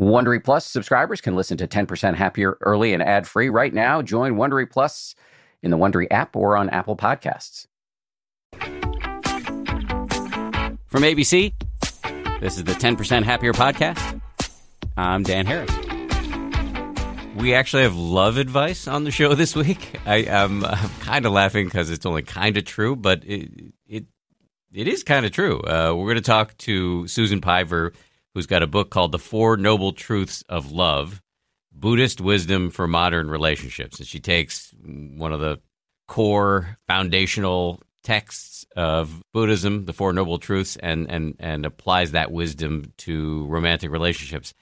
Wondery Plus subscribers can listen to 10% Happier early and ad free right now. Join Wondery Plus in the Wondery app or on Apple Podcasts. From ABC, this is the 10% Happier podcast. I'm Dan Harris. We actually have love advice on the show this week. I, am kind of laughing because it's only kind of true, but it it, it is kind of true. Uh, we're going to talk to Susan Piver who's got a book called The Four Noble Truths of Love Buddhist Wisdom for Modern Relationships. And she takes one of the core foundational texts of Buddhism, the Four Noble Truths, and, and, and applies that wisdom to romantic relationships.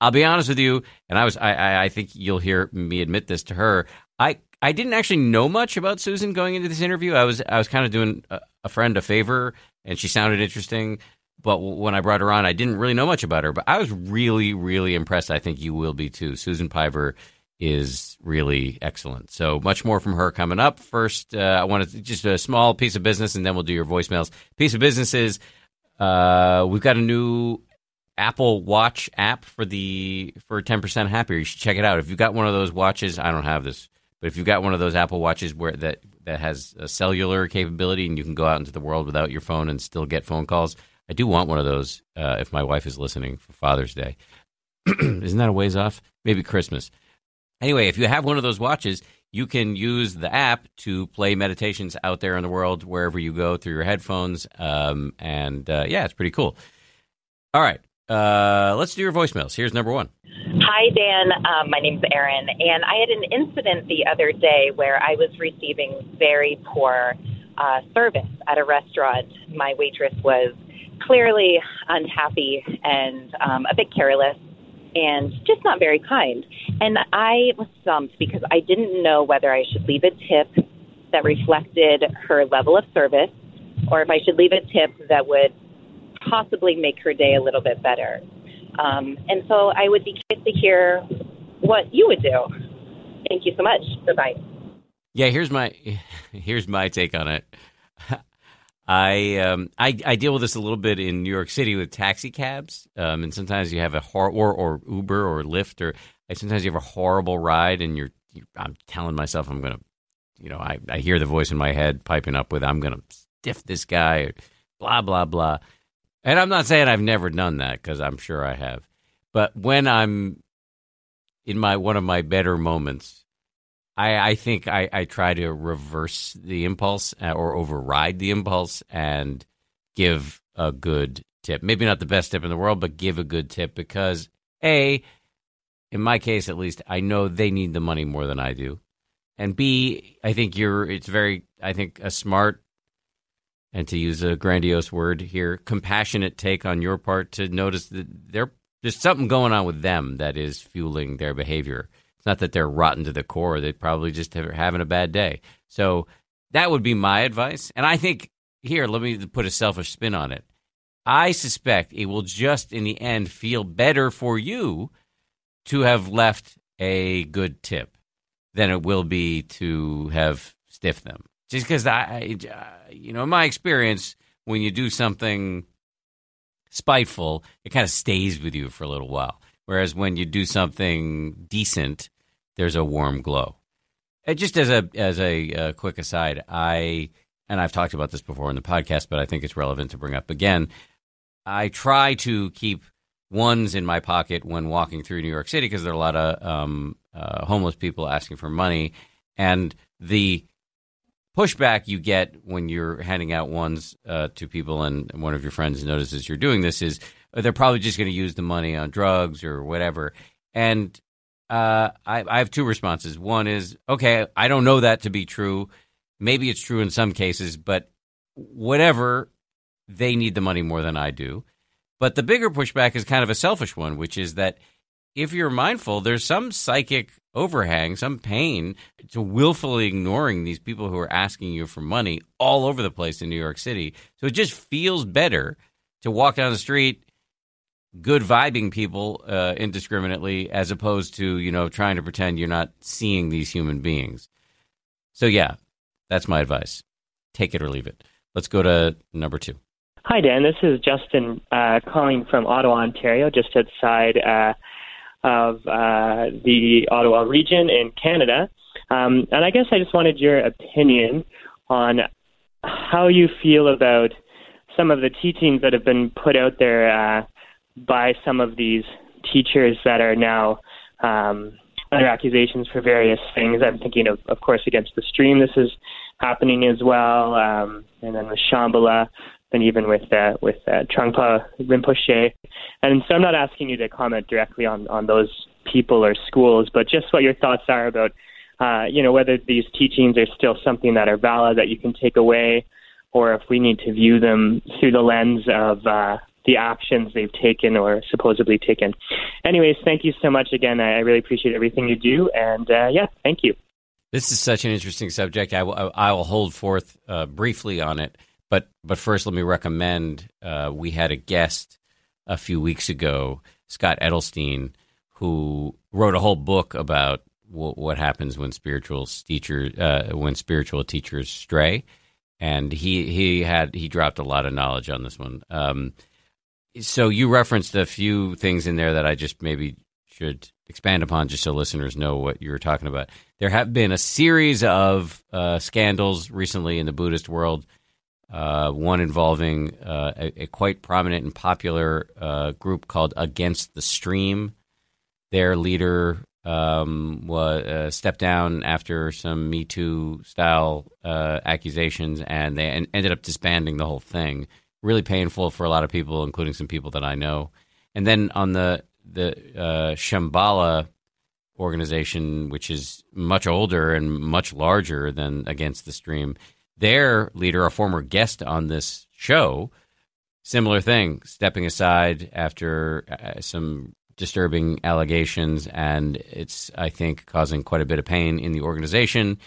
I'll be honest with you, and I was I, I think you'll hear me admit this to her. I I didn't actually know much about Susan going into this interview. I was I was kind of doing a, a friend a favor, and she sounded interesting. But when I brought her on, I didn't really know much about her, but I was really, really impressed. I think you will be too. Susan Piver is really excellent. So much more from her coming up. First, uh, I want to just a small piece of business, and then we'll do your voicemails. Piece of business is uh, we've got a new Apple Watch app for the for ten percent happier. You should check it out. If you've got one of those watches, I don't have this, but if you've got one of those Apple watches where that that has a cellular capability and you can go out into the world without your phone and still get phone calls I do want one of those uh, if my wife is listening for Father's Day. Isn't that a ways off? Maybe Christmas. Anyway, if you have one of those watches, you can use the app to play meditations out there in the world wherever you go through your headphones. Um, and uh, yeah, it's pretty cool. All right. Uh, let's do your voicemails. Here's number one. Hi, Dan. Um, my name's Erin. And I had an incident the other day where I was receiving very poor uh, service at a restaurant. My waitress was clearly unhappy and um, a bit careless and just not very kind. And I was stumped because I didn't know whether I should leave a tip that reflected her level of service or if I should leave a tip that would possibly make her day a little bit better. Um, and so I would be curious to hear what you would do. Thank you so much. Bye bye. Yeah, here's my here's my take on it. I, um, I I deal with this a little bit in New York City with taxi cabs, um, and sometimes you have a hor- or or Uber or Lyft or sometimes you have a horrible ride, and you're, you're I'm telling myself I'm gonna, you know, I, I hear the voice in my head piping up with I'm gonna stiff this guy, or blah blah blah, and I'm not saying I've never done that because I'm sure I have, but when I'm in my one of my better moments, I, I think I, I try to reverse the impulse uh, or override the impulse and give a good tip. Maybe not the best tip in the world, but give a good tip because A, in my case at least, I know they need the money more than I do. And B, I think you're it's very I think a smart and to use a grandiose word here, compassionate take on your part to notice that there there's something going on with them that is fueling their behavior. It's not that they're rotten to the core; they probably just are having a bad day. So that would be my advice. And I think here, let me put a selfish spin on it. I suspect it will just in the end feel better for you to have left a good tip than it will be to have stiffed them. Just because I, uh, you know, in my experience, when you do something spiteful, it kind of stays with you for a little while. Whereas when you do something decent, there's a warm glow. And just as a as a uh, quick aside, I and I've talked about this before in the podcast, but I think it's relevant to bring up again. I try to keep ones in my pocket when walking through New York City because there are a lot of um, uh, homeless people asking for money, and the pushback you get when you're handing out ones uh, to people, and one of your friends notices you're doing this is they're probably just going to use the money on drugs or whatever. And uh, I, I have two responses. One is, okay, I don't know that to be true. Maybe it's true in some cases, but whatever, they need the money more than I do. But the bigger pushback is kind of a selfish one, which is that if you're mindful, there's some psychic overhang, some pain to willfully ignoring these people who are asking you for money all over the place in New York City. So it just feels better to walk down the street good vibing people uh, indiscriminately as opposed to you know trying to pretend you're not seeing these human beings so yeah that's my advice take it or leave it let's go to number two Hi, Dan. This is Justin uh, calling from Ottawa, Ontario, just outside uh, of uh, the Ottawa region in Canada. Um, and I guess I just wanted your opinion on how you feel about some of the teachings that have been put out there uh, by some of these teachers that are now um, under accusations for various things. I'm thinking of, of course, against the stream. This is happening as well, um, and then with Shambhala, and even with uh, with uh, Trungpa Rinpoche. And so I'm not asking you to comment directly on on those people or schools, but just what your thoughts are about, uh, you know, whether these teachings are still something that are valid that you can take away, or if we need to view them through the lens of uh, the actions they've taken or supposedly taken. Anyways, thank you so much again. I really appreciate everything you do, and uh, yeah, thank you. This is such an interesting subject. I will, hold forth uh, briefly on it, but but first, let me recommend. Uh, we had a guest a few weeks ago, Scott Edelstein, who wrote a whole book about w- what happens when spiritual teachers uh, when spiritual teachers stray, and he he had he dropped a lot of knowledge on this one. Um, so you referenced a few things in there that I just maybe should expand upon, just so listeners know what you were talking about. There have been a series of uh, scandals recently in the Buddhist world. Uh, one involving uh, a, a, quite prominent and popular uh, group called Against the Stream. Their leader um, was, uh, stepped down after some Me Too style uh, accusations, and they ended up disbanding the whole thing really painful for a lot of people, including some people that I know. And then on the the uh, Shambhala organization, which is much older and much larger than Against the Stream, their leader, a former guest on this show, similar thing, stepping aside after uh, some disturbing allegations, and it's I think causing quite a bit of pain in the organization.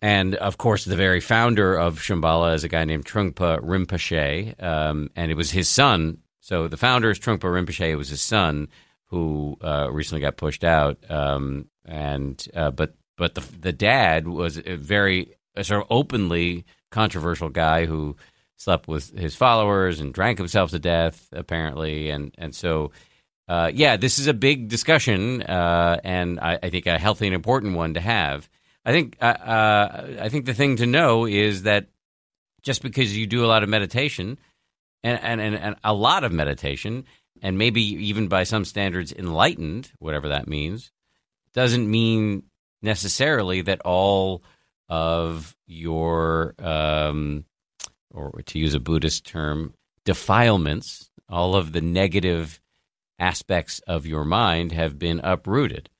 And of course, the very founder of Shambhala is a guy named Trungpa Rinpoche, um, and it was his son. So the founder is Trungpa Rinpoche. It was his son who uh, recently got pushed out. Um, and uh, but but the the dad was a very a sort of openly controversial guy who slept with his followers and drank himself to death, apparently. And and so. Uh, yeah, this is a big discussion, uh, and I, I think a healthy and important one to have. I think uh, uh, I think the thing to know is that just because you do a lot of meditation and, and, and, and a lot of meditation, and maybe even by some standards enlightened, whatever that means, doesn't mean necessarily that all of your, um, or to use a Buddhist term, defilements, all of the negative aspects of your mind have been uprooted.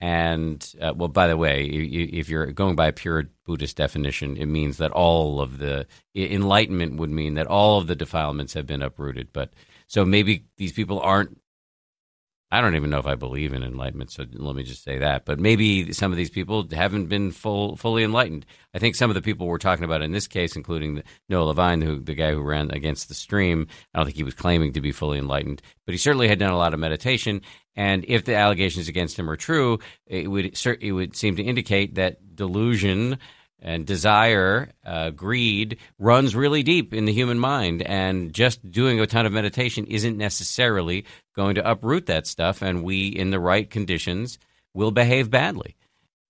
And uh, well, by the way, if you're going by a pure Buddhist definition, it means that all of the enlightenment would mean that all of the defilements have been uprooted. But so maybe these people aren't I don't even know if I believe in enlightenment, so let me just say that. But maybe some of these people haven't been full, fully enlightened. I think some of the people we're talking about in this case, including Noah Levine, who the guy who ran against the stream, I don't think he was claiming to be fully enlightened, but he certainly had done a lot of meditation. And if the allegations against him are true, it would it would seem to indicate that delusion and desire, uh, greed runs really deep in the human mind. And just doing a ton of meditation isn't necessarily going to uproot that stuff. And we, in the right conditions, will behave badly.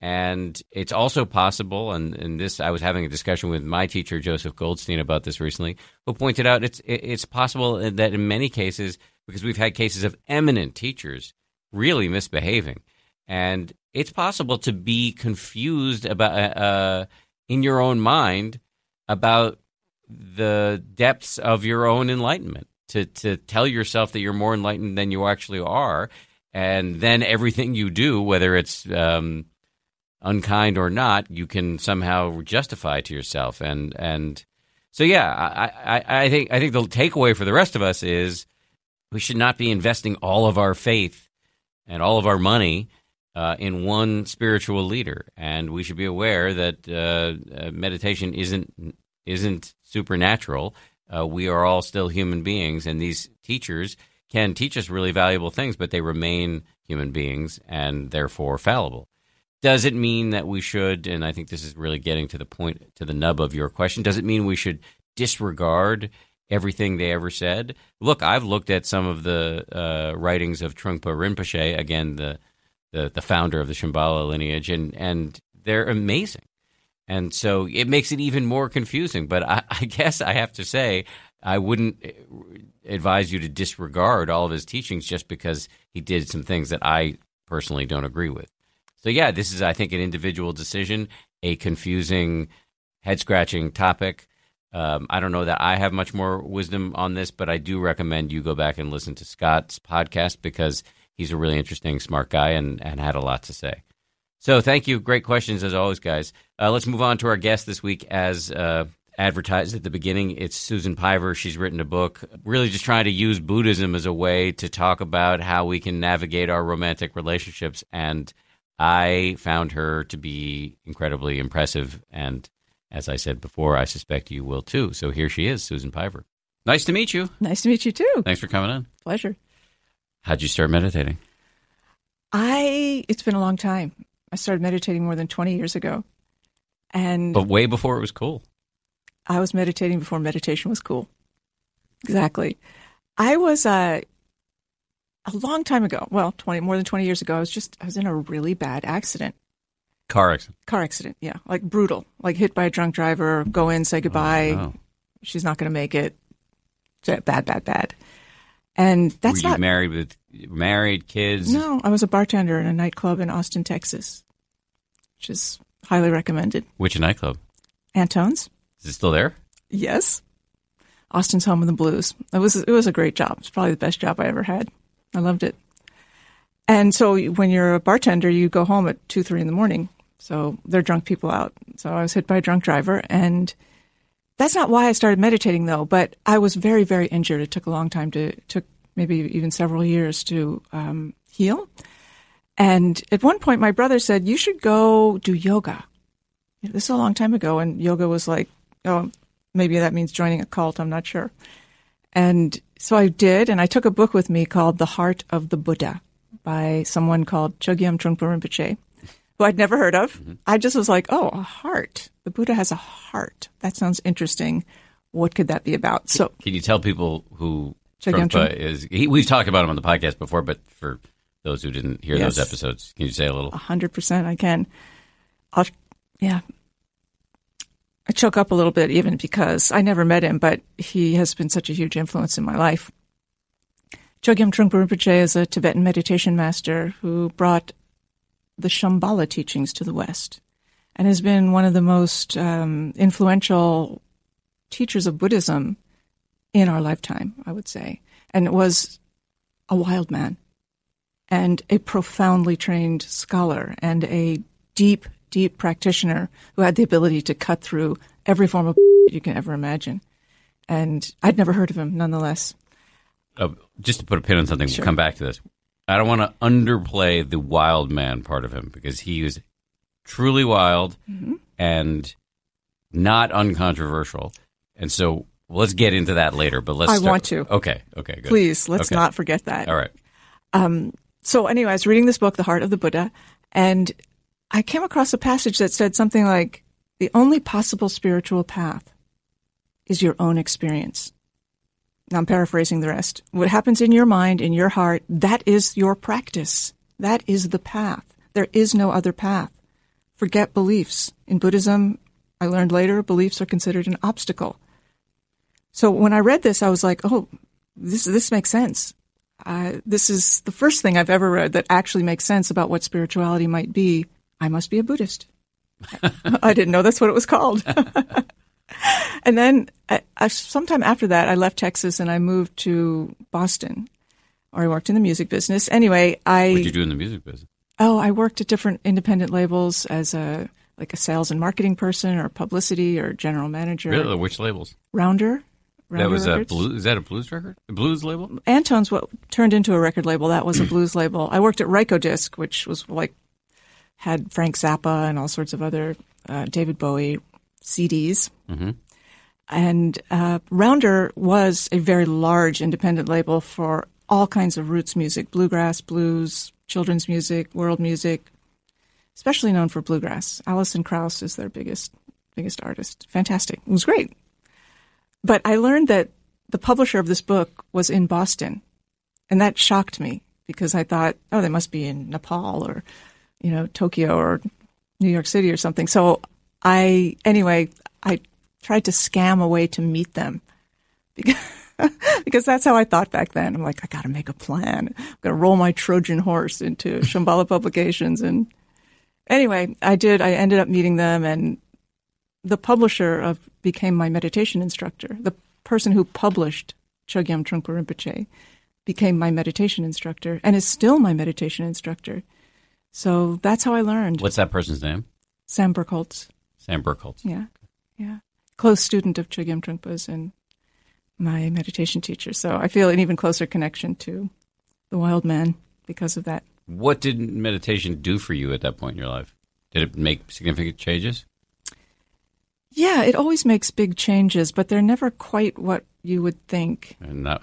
And it's also possible, and, and this I was having a discussion with my teacher Joseph Goldstein about this recently, who pointed out it's it's possible that in many cases, because we've had cases of eminent teachers really misbehaving, and it's possible to be confused about uh, uh, in your own mind about the depths of your own enlightenment. To to tell yourself that you're more enlightened than you actually are, and then everything you do, whether it's um, unkind or not, you can somehow justify to yourself. And and so yeah, I, I, I think I think the takeaway for the rest of us is we should not be investing all of our faith and all of our money uh, in one spiritual leader, and we should be aware that uh, uh, meditation isn't isn't supernatural. Uh, we are all still human beings, and these teachers can teach us really valuable things, but they remain human beings and therefore fallible. Does it mean that we should? And I think this is really getting to the point, to the nub of your question. Does it mean we should disregard everything they ever said. Look, I've looked at some of the uh, writings of Trungpa Rinpoche, again the, the the founder of the Shambhala lineage, and and they're amazing. And so it makes it even more confusing. But I, I guess I have to say, I wouldn't advise you to disregard all of his teachings just because he did some things that I personally don't agree with. So yeah, this is I think an individual decision, a confusing, head scratching topic. Um, I don't know that I have much more wisdom on this, but I do recommend you go back and listen to Scott's podcast because he's a really interesting, smart guy and, and had a lot to say. So thank you. Great questions as always, guys. Uh, let's move on to our guest this week as uh, advertised at the beginning. It's Susan Piver. She's written a book really just trying to use Buddhism as a way to talk about how we can navigate our romantic relationships. And I found her to be incredibly impressive. And as I said before, I suspect you will too. So here she is, Susan Piver. Nice to meet you. Nice to meet you too. Thanks for coming in. Pleasure. How'd you start meditating? I it's been a long time. I started meditating more than 20 years ago. And But way before it was cool. I was meditating before meditation was cool. Exactly. I was uh, a long time ago. Well, 20 more than 20 years ago. I was just I was in a really bad accident. Car accident. Car accident, yeah. Like brutal. Like hit by a drunk driver, go in, say goodbye. Oh, She's not going to make it. Bad, bad, bad. And that's Were you not married with married kids? No, I was a bartender in a nightclub in Austin, Texas, which is highly recommended. Which nightclub? Antone's, Is it still there? yes. Austin's home of the blues. It was it was a great job. It's probably the best job I ever had. I loved it. And so when you're a bartender, you go home at two, three in the morning. So they're drunk people out. So I was hit by a drunk driver, and that's not why I started meditating though. But I was very, very injured. It took a long time to took maybe even several years to um, heal. And at one point, my brother said, "You should go do yoga." This is a long time ago, and yoga was like, oh, maybe that means joining a cult. I'm not sure. And so I did, and I took a book with me called The Heart of the Buddha by someone called Chogyam Trungpa Rinpoche, who I'd never heard of. Mm-hmm. I just was like, oh, a heart. The Buddha has a heart. That sounds interesting. What could that be about? So Can you tell people who Trungpa is? He, we've talked about him on the podcast before, but for those who didn't hear those episodes, can you say a little? hundred percent I can. I'll, yeah. I choke up a little bit even because I never met him, but he has been such a huge influence in my life. Chogyam Trungpa Rinpoche is a Tibetan meditation master who brought the Shambhala teachings to the West and has been one of the most um, influential teachers of Buddhism in our lifetime, I would say, and was a wild man and a profoundly trained scholar and a deep, deep practitioner who had the ability to cut through every form of you can ever imagine. And I'd never heard of him, nonetheless. Uh, just to put a pin on something, Sure. we'll come back to this. I don't want to underplay the wild man part of him because he was truly wild Mm-hmm. and not uncontroversial. And so let's get into that later. But let's. I start- want to. Okay. Okay. Good. Please, let's Okay. not forget that. All right. So, anyway, I was reading this book, The Heart of the Buddha, and I came across a passage that said something like, The only possible spiritual path is your own experience. I'm paraphrasing the rest. What happens in your mind, in your heart, that is your practice. That is the path. There is no other path. Forget beliefs. In Buddhism, I learned later, beliefs are considered an obstacle. So when I read this, I was like, oh, this, this makes sense. Uh, this is the first thing I've ever read that actually makes sense about what spirituality might be. I must be a Buddhist. I didn't know that's what it was called. and then I, I, sometime after that, I left Texas and I moved to Boston, or I worked in the music business. Anyway, I What did you do in the music business? oh, I worked at different independent labels as a like a sales and marketing person, or publicity, or general manager. Really? Which labels? Rounder. Rounder that was a blues. Is that a blues record? A blues label? Antone's what turned into a record label. That was a blues label. I worked at Rykodisc, which was like had Frank Zappa and all sorts of other uh, David Bowie CDs. Mhm. And uh, Rounder was a very large independent label for all kinds of roots music, bluegrass, blues, children's music, world music, especially known for bluegrass. Alison Krauss is their biggest biggest artist. Fantastic. It was great. But I learned that the publisher of this book was in Boston, and that shocked me because I thought, oh, they must be in Nepal or, you know, Tokyo or New York City or something. So I, anyway, I tried to scam a way to meet them because, because that's how I thought back then. I'm like, I got to make a plan. I'm going to roll my Trojan horse into Shambhala Publications. And anyway, I did. I ended up meeting them, and the publisher of became my meditation instructor. The person who published Chogyam Trungpa Rinpoche became my meditation instructor and is still my meditation instructor. So that's how I learned. What's that person's name? Sam Bercholz. Sam Bercholz. Yeah, yeah. Close student of Chogyam Trungpa's and my meditation teacher. So I feel an even closer connection to the wild man because of that. What did meditation do for you at that point in your life? Did it make significant changes? Yeah, it always makes big changes, but they're never quite what you would think. And not,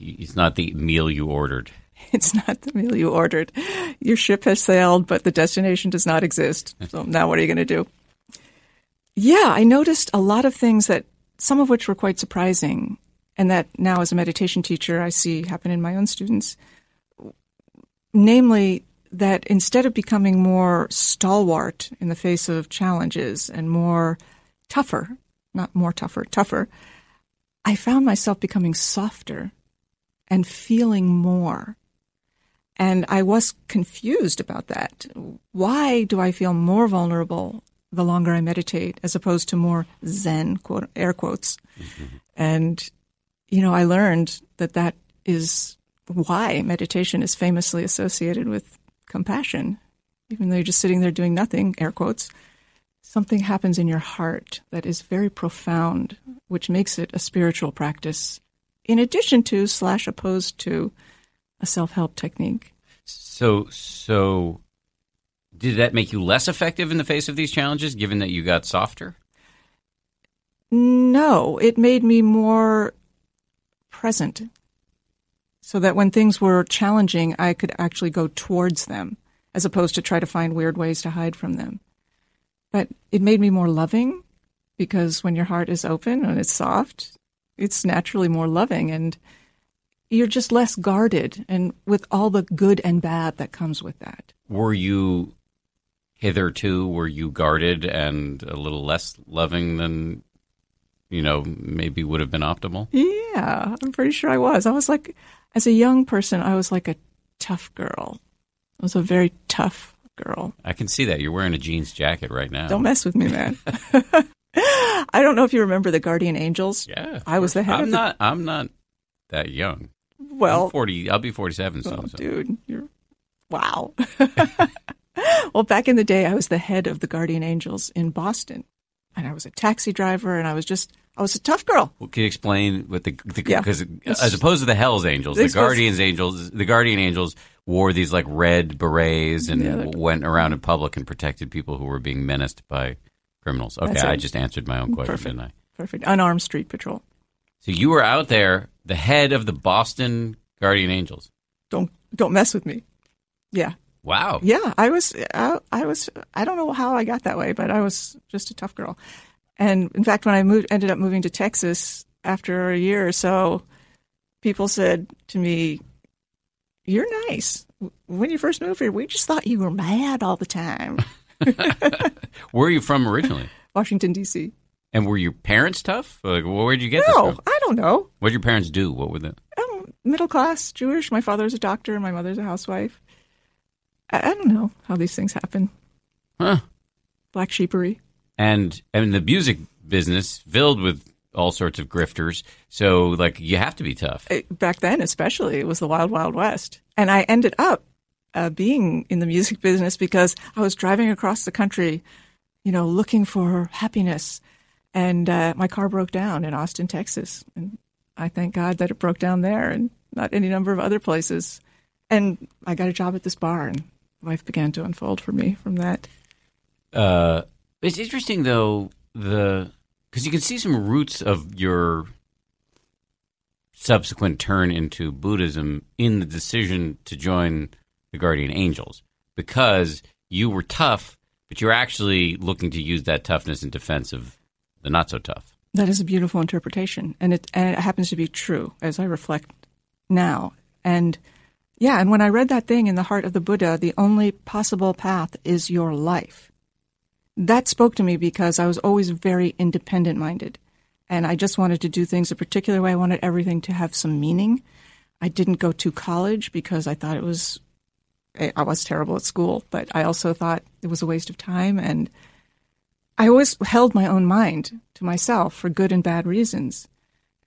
it's not the meal you ordered. It's not the meal you ordered. Your ship has sailed, but the destination does not exist. So now what are you going to do? Yeah, I noticed a lot of things that some of which were quite surprising, and that now as a meditation teacher I see happen in my own students. Namely, that instead of becoming more stalwart in the face of challenges and more tougher, not more tougher, tougher, I found myself becoming softer and feeling more. And I was confused about that. Why do I feel more vulnerable the longer I meditate as opposed to more Zen, quote, air quotes? Mm-hmm. And, you know, I learned that that is why meditation is famously associated with compassion. Even though you're just sitting there doing nothing, air quotes, something happens in your heart that is very profound, which makes it a spiritual practice in addition to slash opposed to a self-help technique. So, so did that make you less effective in the face of these challenges, given that you got softer? No, it made me more present so that when things were challenging, I could actually go towards them as opposed to try to find weird ways to hide from them. But it made me more loving because when your heart is open and it's soft, it's naturally more loving and you're just less guarded and with all the good and bad that comes with that. Were you hitherto were you guarded and a little less loving than you know maybe would have been optimal? Yeah, I'm pretty sure I was. I was like as a young person, I was like a tough girl. I was a very tough girl. I can see that. You're wearing a jeans jacket right now. Don't mess with me, man. I don't know if you remember the Guardian Angels. Yeah, I was the head. I'm of not. I'm not that young. Well, I'm forty. I'll be forty-seven soon. Oh, so. dude, you're wow. well, back in the day, I was the head of the Guardian Angels in Boston, and I was a taxi driver, and I was just I was a tough girl. Well, can you explain what the Yeah. because as opposed to the Hell's Angels, the Guardians Angels, the Guardian Angels wore these like red berets and Yeah, went around in public and protected people who were being menaced by criminals. Okay, I just answered my own question, Perfect. didn't I? Perfect. Unarmed street patrol. So you were out there, the head of the Boston Guardian Angels. Don't don't mess with me. Yeah. Wow. Yeah, I was, I, I was, I don't know how I got that way, but I was just a tough girl. And in fact, when I moved, ended up moving to Texas after a year or so, people said to me, "You're nice." When you first moved here, we just thought you were mad all the time. Where are you from originally? Washington D.C. And were your parents tough? Like, where did you get this No, from? I don't know. What did your parents do? What were the? I'm middle class Jewish. My father's a doctor, and my mother's a housewife. I, I don't know how these things happen. Huh. Black sheepery. and and the music business filled with all sorts of grifters. So like you have to be tough. back then especially it was the wild wild west and i ended up uh, being in the music business because i was driving across the country you know looking for happiness and uh, my car broke down in austin texas and i thank god that it broke down there and not any number of other places and i got a job at this bar and life began to unfold for me from that Uh, it's interesting though the because you can see some roots of your subsequent turn into Buddhism in the decision to join the Guardian Angels because you were tough, but you're actually looking to use that toughness in defense of the not so tough. That is a beautiful interpretation, and it and it happens to be true as I reflect now. And yeah, and when I read that thing in the heart of the Buddha, the only possible path is your life. That spoke to me because I was always very independent minded, and I just wanted to do things a particular way. I wanted everything to have some meaning. I didn't go to college because I thought it was eh, I was terrible at school, but I also thought it was a waste of time and I always held my own mind to myself for good and bad reasons.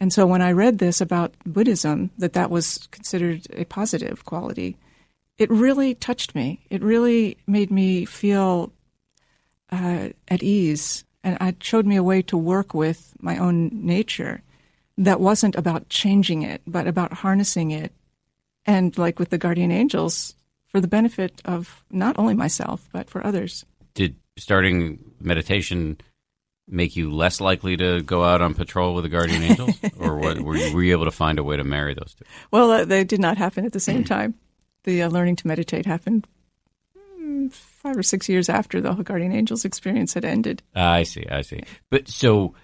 And so when I read this about Buddhism, that that was considered a positive quality, it really touched me. It really made me feel uh, at ease. And it showed me a way to work with my own nature that wasn't about changing it, but about harnessing it. And like with the guardian angels, for the benefit of not only myself, but for others. Did starting meditation make you less likely to go out on patrol with the guardian angels, or what, were, you, were you able to find a way to marry those two? Well, uh, they did not happen at the same time. The uh, learning to meditate happened mm, five or six years after the guardian angels experience had ended. Uh, I see, I see. But so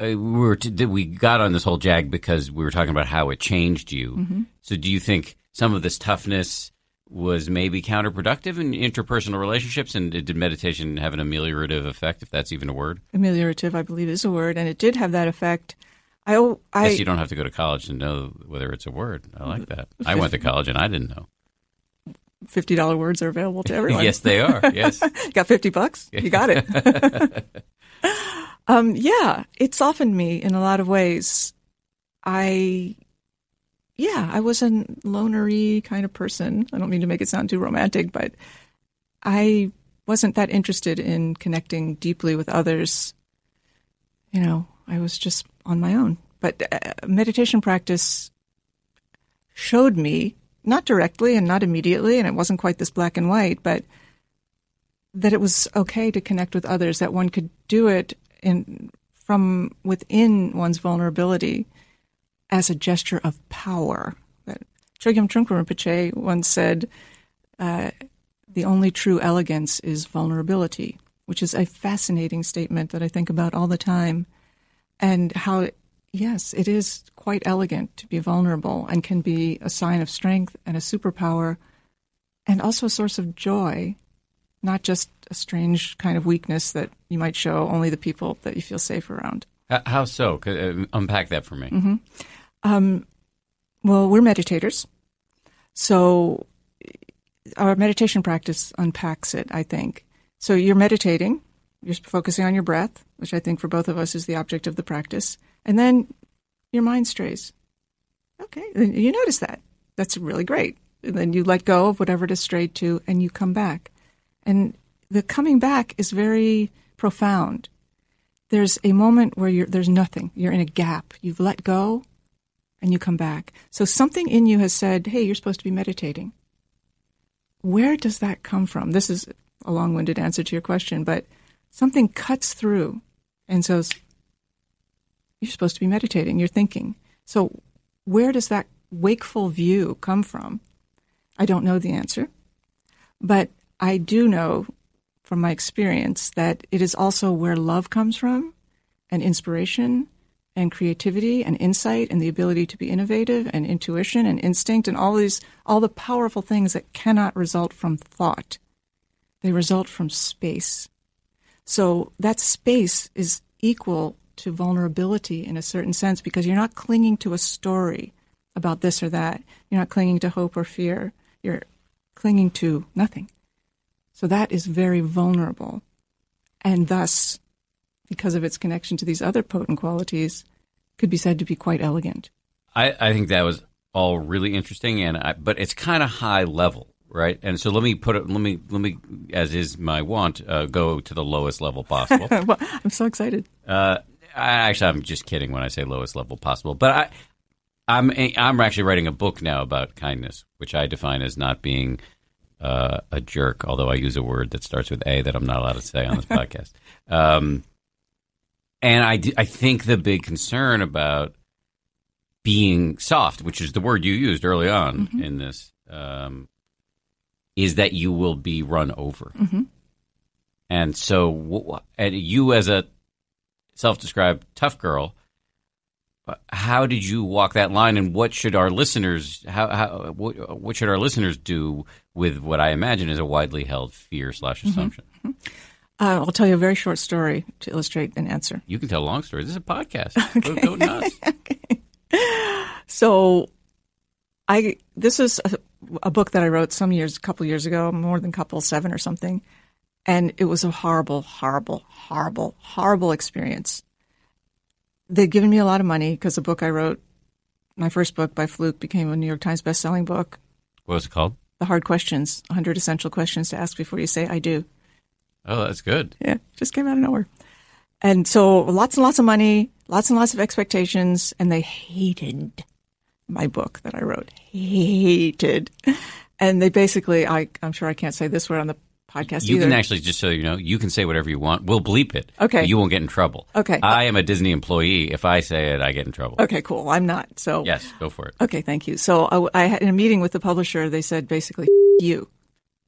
uh, we were we got on this whole jag because we were talking about how it changed you. Mm-hmm. So do you think some of this toughness was maybe counterproductive in interpersonal relationships? And did meditation have an ameliorative effect, if that's even a word? Ameliorative, I believe, is a word, and it did have that effect. I, I guess you don't have to go to college to know whether it's a word. I like that. I went to college and I didn't know. Fifty dollar words are available to everyone. yes, they are. Yes, got fifty bucks. You got it. um, yeah, it softened me in a lot of ways. I yeah, I was a lonery kind of person. I don't mean to make it sound too romantic, but I wasn't that interested in connecting deeply with others. You know, I was just on my own. But uh, meditation practice showed me, not directly and not immediately, and it wasn't quite this black and white, but that it was okay to connect with others, that one could do it in from within one's vulnerability as a gesture of power. Chogyam Trungpa Rinpoche once said, uh, the only true elegance is vulnerability, which is a fascinating statement that I think about all the time. And how, yes, it is quite elegant to be vulnerable and can be a sign of strength and a superpower and also a source of joy, not just a strange kind of weakness that you might show only the people that you feel safe around. How so? Uh, unpack that for me. Mm-hmm. Um, well, we're meditators. So our meditation practice unpacks it, I think. So you're meditating, you're focusing on your breath, which I think for both of us is the object of the practice, and then your mind strays. Okay, then you notice that. That's really great. And then you let go of whatever it is strayed to and you come back. And the coming back is very profound. There's a moment where there's nothing. You're in a gap. You've let go and you come back. So something in you has said, hey, you're supposed to be meditating. Where does that come from? This is a long winded answer to your question, but something cuts through and says, you're supposed to be meditating, you're thinking. So where does that wakeful view come from? I don't know the answer, but I do know from my experience that it is also where love comes from and inspiration and creativity and insight and the ability to be innovative and intuition and instinct and all these all the powerful things that cannot result from thought. They result from space. So that space is equal to vulnerability in a certain sense because you're not clinging to a story about this or that. You're not clinging to hope or fear. You're clinging to nothing. So that is very vulnerable. And thus because of its connection to these other potent qualities, could be said to be quite elegant. I, I think that was all really interesting, and I, but it's kind of high level, right? And so let me put it. Let me let me, as is my want, uh, go to the lowest level possible. well, I'm so excited. Uh, I, actually, I'm just kidding when I say lowest level possible, but I. I'm I'm actually writing a book now about kindness, which I define as not being uh, a jerk. Although I use a word that starts with a that I'm not allowed to say on this podcast. Um, and I, I think the big concern about being soft, which is the word you used early on mm-hmm. in this, um, is that you will be run over. Mm-hmm. And so, and you as a self-described tough girl. How did you walk that line, and what should our listeners how, how what, what should our listeners do with what I imagine is a widely held fear slash assumption? Uh, I'll tell you a very short story to illustrate an answer. You can tell a long story. This is a podcast. Go, go nuts. So, I this is a, a book that I wrote some years, a couple years ago, more than couple, seven or something, and it was a horrible, horrible, horrible, horrible experience. They'd given me a lot of money because the book I wrote, my first book by fluke, became a New York Times best-selling book. What was it called? The Hard Questions: 100 Essential Questions to Ask Before You Say I Do. Oh, that's good. Yeah, just came out of nowhere. And so lots and lots of money, lots and lots of expectations, and they hated my book that I wrote. Hated. And they basically, I, I'm sure I can't say this word on the podcast You either. can actually just so you know, you can say whatever you want. We'll bleep it. Okay. you won't get in trouble. Okay. I am a Disney employee. If I say it, I get in trouble. okay, cool. I'm not. So Yes, go for it. Okay, thank you. So I, I had in a meeting with the publisher, they said basically, you,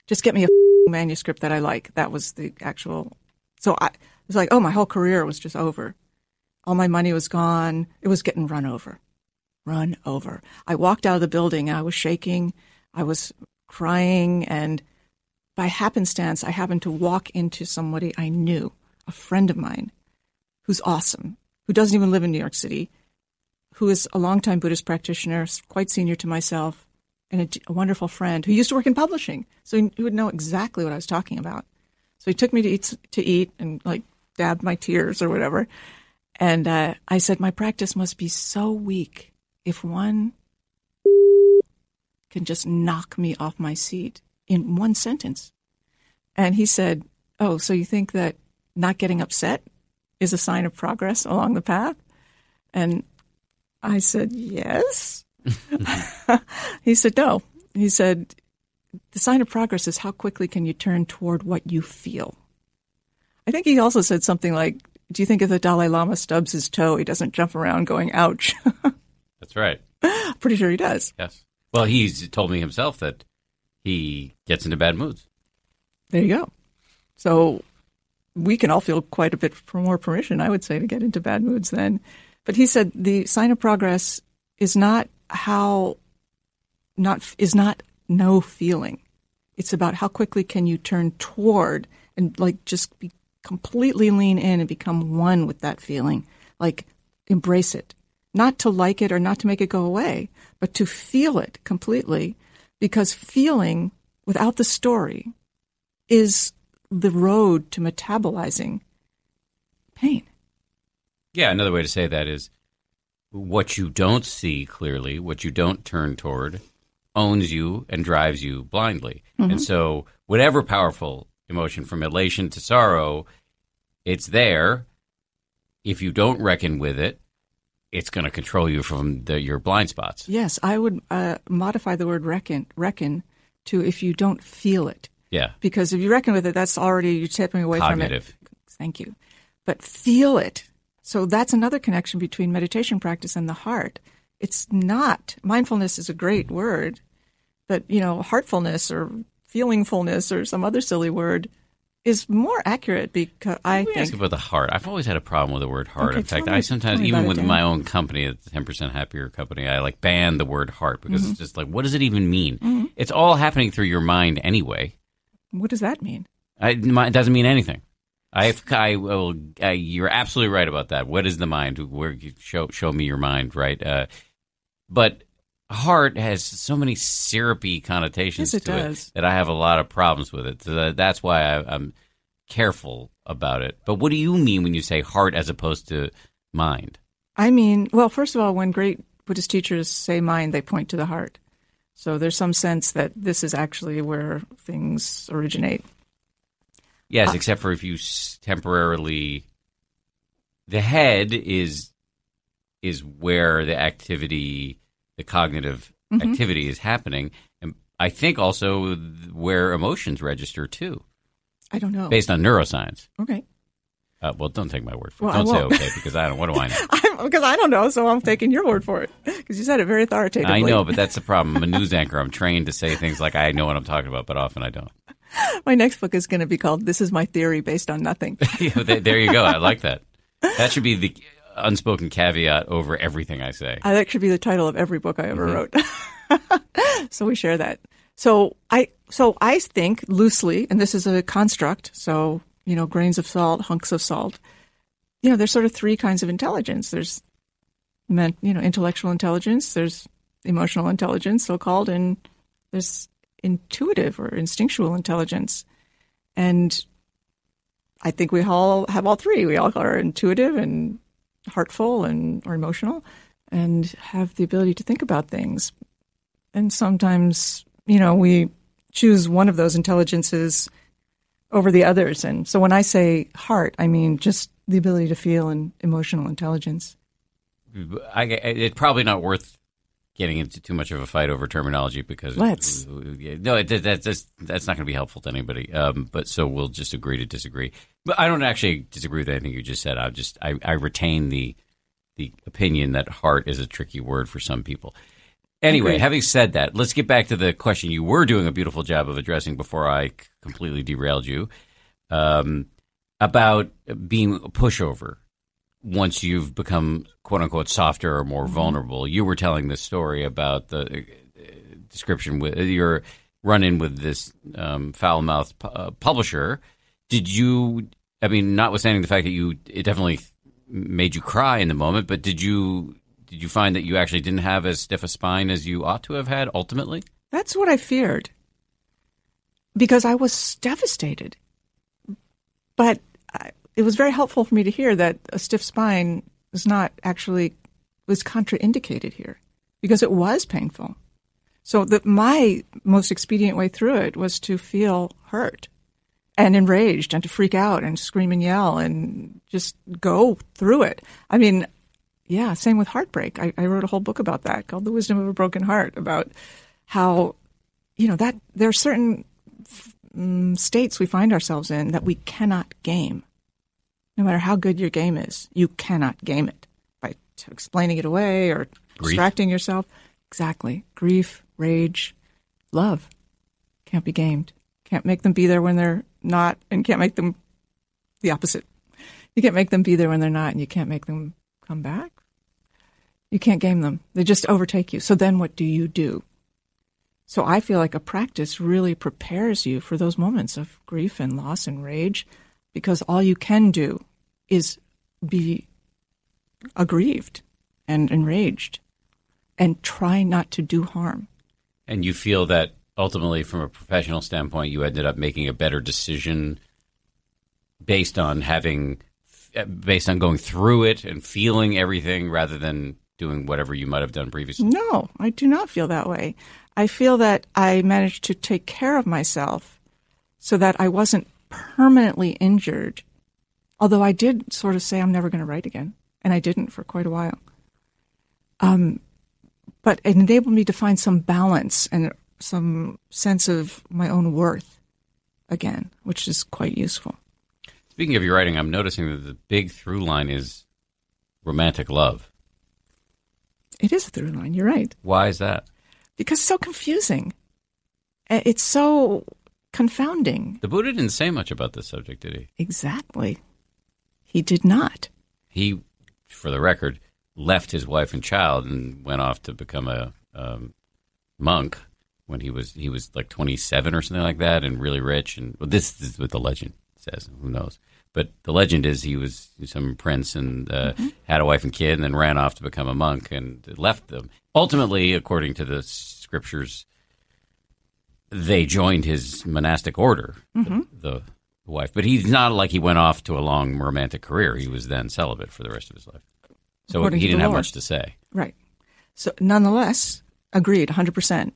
just get me a manuscript that I like. That was the actual. So I was like, oh, my whole career was just over. All my money was gone. It was getting run over, run over. I walked out of the building. I was shaking. I was crying, and by happenstance, I happened to walk into somebody I knew, a friend of mine, who's awesome, who doesn't even live in New York City who is a longtime Buddhist practitioner, quite senior to myself, and a, wonderful friend who used to work in publishing, so he, he would know exactly what I was talking about. So he took me to eat to eat and like dabbed my tears or whatever, and uh, I said, "My practice must be so weak if one can just knock me off my seat in one sentence." And he said, "Oh, so you think that not getting upset is a sign of progress along the path?" And I said, Yes. he said, No. He said, The sign of progress is how quickly can you turn toward what you feel. I think he also said something like, Do you think if the Dalai Lama stubs his toe, he doesn't jump around going, Ouch? That's right. Pretty sure he does. Yes. Well, he's told me himself that he gets into bad moods. There you go. So we can all feel quite a bit for more permission, I would say, to get into bad moods then. But he said the sign of progress is not how not is not no feeling. It's about how quickly can you turn toward and like just be completely lean in and become one with that feeling. Like embrace it. Not to like it or not to make it go away, but to feel it completely because feeling without the story is the road to metabolizing pain. Yeah, another way to say that is what you don't see clearly, what you don't turn toward, owns you and drives you blindly. And so, whatever powerful emotion from elation to sorrow, it's there. If you don't reckon with it, it's going to control you from the, your blind spots. Yes, I would uh, modify the word reckon reckon to if you don't feel it, Yeah, because if you reckon with it, that's already you're tipping away cognitive. from it. Thank you, but feel it. So that's another connection between meditation practice and the heart. It's not mindfulness is a great word, but you know heartfulness or feelingfulness or some other silly word is more accurate because I Let me ask think about the heart. I've always had a problem with the word heart. Okay, In fact, me- I sometimes, even with my own company, the Ten Percent Happier company, I like ban the word heart because Mm-hmm. it's just like, what does it even mean? It's all happening through your mind anyway. what does that mean? I, it doesn't mean anything. I, I will. I, you're absolutely right about that. What is the mind? Where show show me your mind, right? Uh, but heart has so many syrupy connotations Yes, it to does. it that I have a lot of problems with it. So that's why I, I'm careful about it. But what do you mean when you say heart as opposed to mind? I mean, well, first of all, when great Buddhist teachers say mind, they point to the heart. So there's some sense that this is actually where things originate. Yes, except for if you s- temporarily, the head is is where the activity, the cognitive activity is happening, and I think also where emotions register too, I don't know. based on neuroscience. Okay. Uh, well, don't take my word for it. Well, don't say okay because I don't. What do I know? I'm, because I don't know, so I'm taking your word for it. Because you said it very authoritatively. I know, but that's the problem. I'm a news anchor. I'm trained to say things like I know what I'm talking about, but often I don't. My next book is going to be called "This Is My Theory Based on Nothing." Yeah, there you go. I like that. That should be the unspoken caveat over everything I say. Uh, that should be the title of every book I ever wrote. so we share that. So I so I think loosely, and this is a construct. So you know, grains of salt, hunks of salt. You know, there's sort of three kinds of intelligence. There's meant you know, intellectual intelligence. There's emotional intelligence, so called, and there's intuitive or instinctual intelligence. And I think we all have all three. We all are intuitive and heartful and or emotional and have the ability to think about things. And sometimes, you know, we choose one of those intelligences over the others. And so when I say heart, I mean just the ability to feel and emotional intelligence. I, it's probably not worth getting into too much of a fight over terminology because Let's. no, it, that, that's that's not going to be helpful to anybody. Um, but so we'll just agree to disagree. But I don't actually disagree with anything you just said. I just I, I retain the the opinion that heart is a tricky word for some people. Anyway, Agreed. having said that, let's get back to the question you were doing a beautiful job of addressing before i completely derailed you um, about being a pushover once you've become quote unquote softer or more vulnerable. You were telling this story about the uh, description with your run in with this um, foul mouthed uh, publisher. Did you? I mean, notwithstanding the fact that you, it definitely made you cry in the moment, but did you? Did you find that you actually didn't have as stiff a spine as you ought to have had ultimately? That's what I feared because I was devastated. But it was very helpful for me to hear that a stiff spine was not actually was contraindicated here because it was painful. So the, my most expedient way through it was to feel hurt and enraged and to freak out and scream and yell and just go through it. I mean, yeah, same with heartbreak. I, I wrote a whole book about that called The Wisdom of a Broken Heart about how, you know, that there are certain mm, states we find ourselves in that we cannot game. No matter how good your game is, you cannot game it by t- explaining it away or Grief. distracting yourself. Exactly. Grief, rage, love can't be gamed. Can't make them be there when they're not, and can't make them the opposite. You can't make them be there when they're not, and you can't make them come back. You can't game them. They just overtake you. So then what do you do? So I feel like a practice really prepares you for those moments of grief and loss and rage because all you can do is be aggrieved and enraged and try not to do harm. And you feel that ultimately, from a professional standpoint, you ended up making a better decision based on having, based on going through it and feeling everything rather than doing whatever you might have done previously. No, I do not feel that way. I feel that I managed to take care of myself so that I wasn't permanently injured. Although I did sort of say I'm never going to write again, and I didn't for quite a while. Um, but it enabled me to find some balance and some sense of my own worth again, which is quite useful. Speaking of your writing, I'm noticing that the big through line is romantic love. It is a through line. You're right. Why is that? Because it's so confusing. It's so confounding. The Buddha didn't say much about this subject, did he? Exactly. He did not. He, for the record, left his wife and child and went off to become a um, monk when he was he was like 27 or something like that, and really rich. And well, this is what the legend says. Who knows? But the legend is he was some prince and uh, had a wife and kid, and then ran off to become a monk and left them. Ultimately, according to the scriptures, they joined his monastic order, the, mm-hmm. the wife. But he's not like he went off to a long romantic career. He was then celibate for the rest of his life. So According he didn't have Lord. much to say. Right. So, nonetheless, agreed, 100%.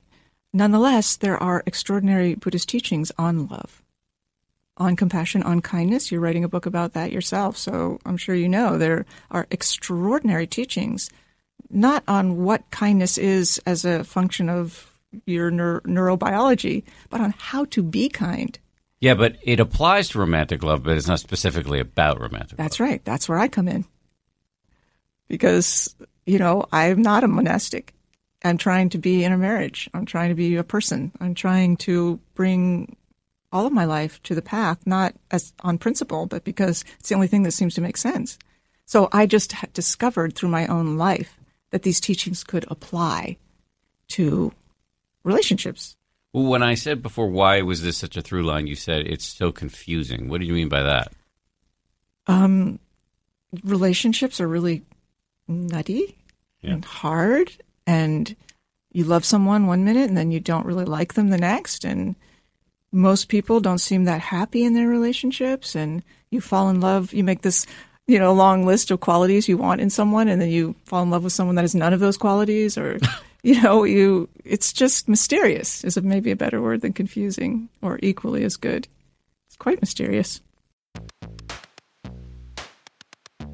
Nonetheless, there are extraordinary Buddhist teachings on love, on compassion, on kindness. You're writing a book about that yourself, so I'm sure you know there are extraordinary teachings, not on what kindness is as a function of your neur- neurobiology, but on how to be kind. Yeah, but it applies to romantic love, but it's not specifically about romantic That's love. right. That's where I come in. Because, you know, I'm not a monastic. I'm trying to be in a marriage. I'm trying to be a person. I'm trying to bring all of my life to the path, not as on principle, but because it's the only thing that seems to make sense. So I just discovered through my own life that these teachings could apply to relationships. Well, when I said before, why was this such a through line? You said it's so confusing. What do you mean by that? Um, relationships are really nutty yeah. and hard, and you love someone one minute and then you don't really like them the next, and most people don't seem that happy in their relationships, and you fall in love. You make this you know long list of qualities you want in someone, and then you fall in love with someone that has none of those qualities, or you know you it's just mysterious is maybe a better word than confusing or equally as good. It's quite mysterious.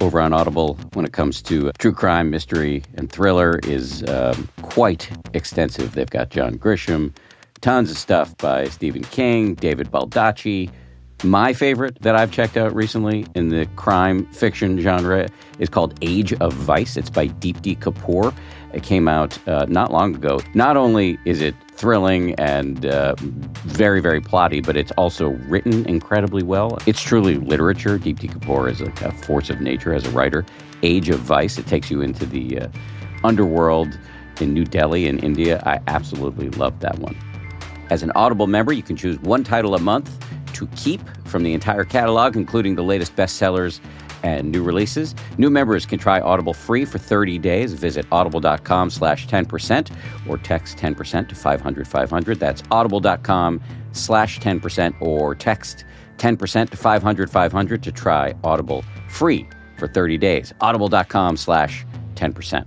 over on Audible when it comes to true crime, mystery, and thriller is um, quite extensive. They've got John Grisham, tons of stuff by Stephen King, David Baldacci. My favorite that I've checked out recently in the crime fiction genre is called Age of Vice. It's by Deepti Kapoor. It came out uh, not long ago. Not only is it thrilling and uh, very, very plotty, but it's also written incredibly well. It's truly literature. Deepti Kapoor is a, a, force of nature as a writer. Age of Vice, it takes you into the uh, underworld in New Delhi in India. I absolutely love that one. As an Audible member, you can choose one title a month to keep from the entire catalog, including the latest bestsellers and new releases. New members can try Audible free for 30 days. Visit audible.com slash 10% or text 10% to 500 500. That's audible.com slash 10% or text 10% to 500 500 to try Audible free for 30 days. Audible.com slash 10%.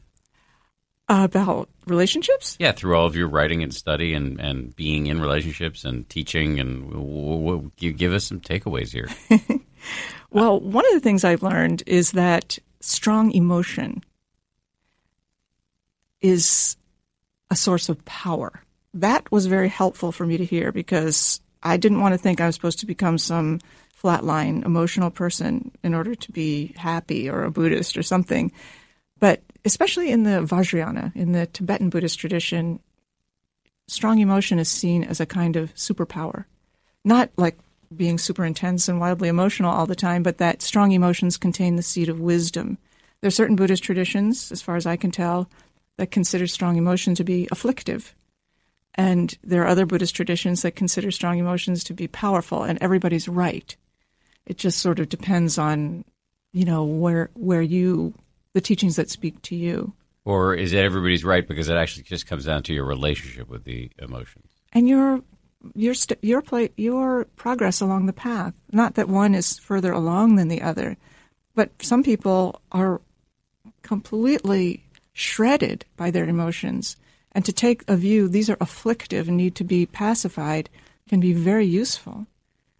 About relationships? Yeah, through all of your writing and study and, and being in relationships and teaching, and w- w- w- give us some takeaways here. well, one of the things I've learned is that strong emotion is a source of power. That was very helpful for me to hear because I didn't want to think I was supposed to become some flatline emotional person in order to be happy or a Buddhist or something. But especially in the Vajrayana, in the Tibetan Buddhist tradition, strong emotion is seen as a kind of superpower. Not like being super intense and wildly emotional all the time, but that strong emotions contain the seed of wisdom. There are certain Buddhist traditions, as far as I can tell, that consider strong emotion to be afflictive. And there are other Buddhist traditions that consider strong emotions to be powerful, and everybody's right. It just sort of depends on, you know, where where you the teachings that speak to you. Or is it everybody's right because it actually just comes down to your relationship with the emotions and your your st- your play your progress along the path. Not that one is further along than the other, but some people are completely shredded by their emotions, and to take a view these are afflictive and need to be pacified can be very useful.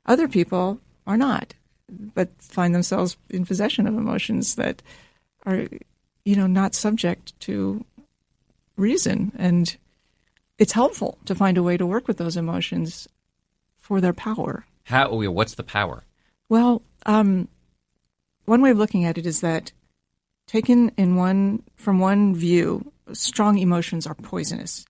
Other people are not, but find themselves in possession of emotions that are you know, not subject to reason. And it's helpful to find a way to work with those emotions for their power. How? What's the power? Well, um, one way of looking at it is that taken in one from one view, strong emotions are poisonous.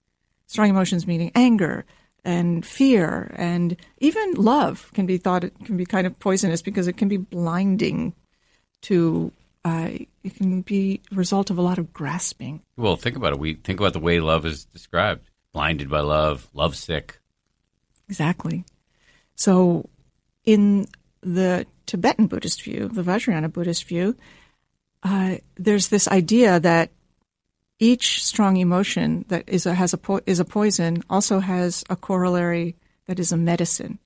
Strong emotions meaning anger and fear and even love can be thought it can be kind of poisonous because it can be blinding to uh, it can be a result of a lot of grasping. Well, think about it. We think about the way love is described: blinded by love, lovesick. Exactly. So, in the Tibetan Buddhist view, the Vajrayana Buddhist view, uh, there's this idea that each strong emotion that is a, has a po- is a poison also has a corollary that is a medicine.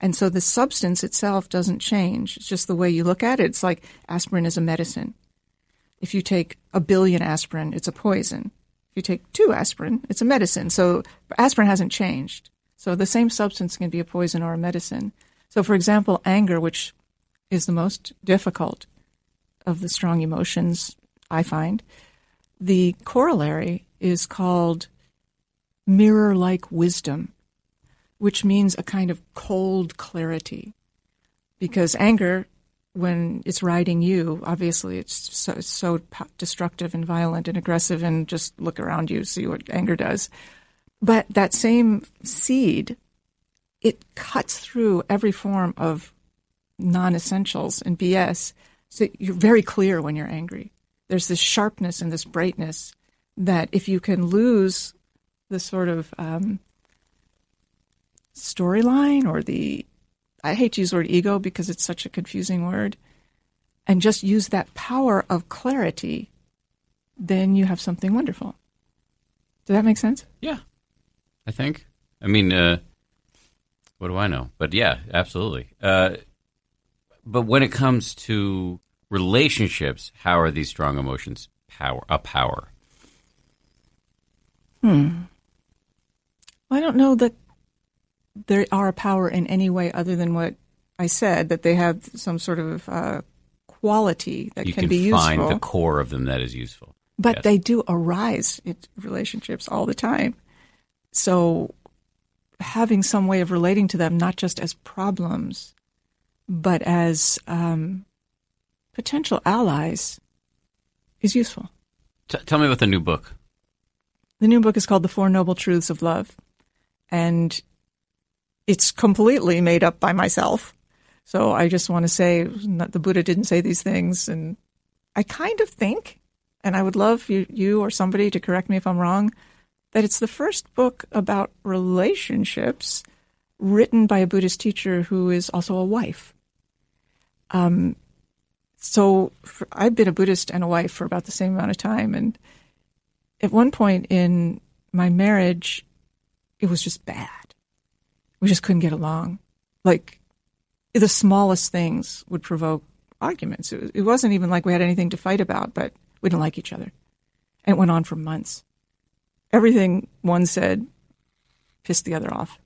And so the substance itself doesn't change. It's just the way you look at it. It's like aspirin is a medicine. If you take a billion aspirin, it's a poison. If you take two aspirin, it's a medicine. So aspirin hasn't changed. So the same substance can be a poison or a medicine. So, for example, anger, which is the most difficult of the strong emotions, I find, the corollary is called mirror like wisdom, which means a kind of cold clarity. Because anger, when it's riding you, obviously it's so, it's so destructive and violent and aggressive, and just look around you, see what anger does. But that same seed, it cuts through every form of non essentials and BS. So you're very clear when you're angry there's this sharpness and this brightness that if you can lose the sort of um, storyline or the I hate to use the word ego because it's such a confusing word, and just use that power of clarity, then you have something wonderful. Does that make sense? Yeah, I think. I mean, uh, what do I know? But yeah, absolutely. Uh, but when it comes to relationships, how are these strong emotions power a power? Hmm. I don't know that there are a power in any way other than what I said that they have some sort of uh, quality that you can, can be useful. You can find the core of them that is useful. But Yes. they do arise in relationships all the time. So having some way of relating to them, not just as problems, but as um, potential allies, is useful. T- tell me about the new book. The new book is called The Four Noble Truths of Love, and it's completely made up by myself. So I just want to say the Buddha didn't say these things, and I kind of think, and I would love you, you or somebody to correct me if I'm wrong, that it's the first book about relationships written by a Buddhist teacher who is also a wife. Um, so for, I've been a Buddhist and a wife for about the same amount of time, and at one point in my marriage, it was just bad. We just couldn't get along. Like the smallest things would provoke arguments. It, it wasn't even like we had anything to fight about, but we didn't like each other. And it went on for months. Everything one said pissed the other off.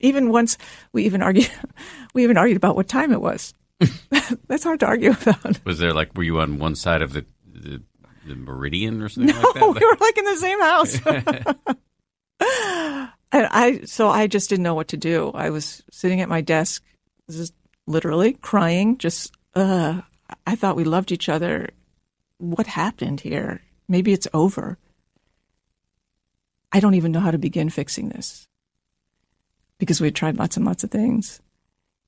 Even once we even argued, we even argued about what time it was. That's hard to argue about. Was there like were you on one side of the the, the meridian or something No, like that? we were like in the same house. And I, so I just didn't know what to do. I was sitting at my desk, literally crying. Just, uh, I thought we loved each other. What happened here? Maybe it's over. I don't even know how to begin fixing this because we had tried lots and lots of things.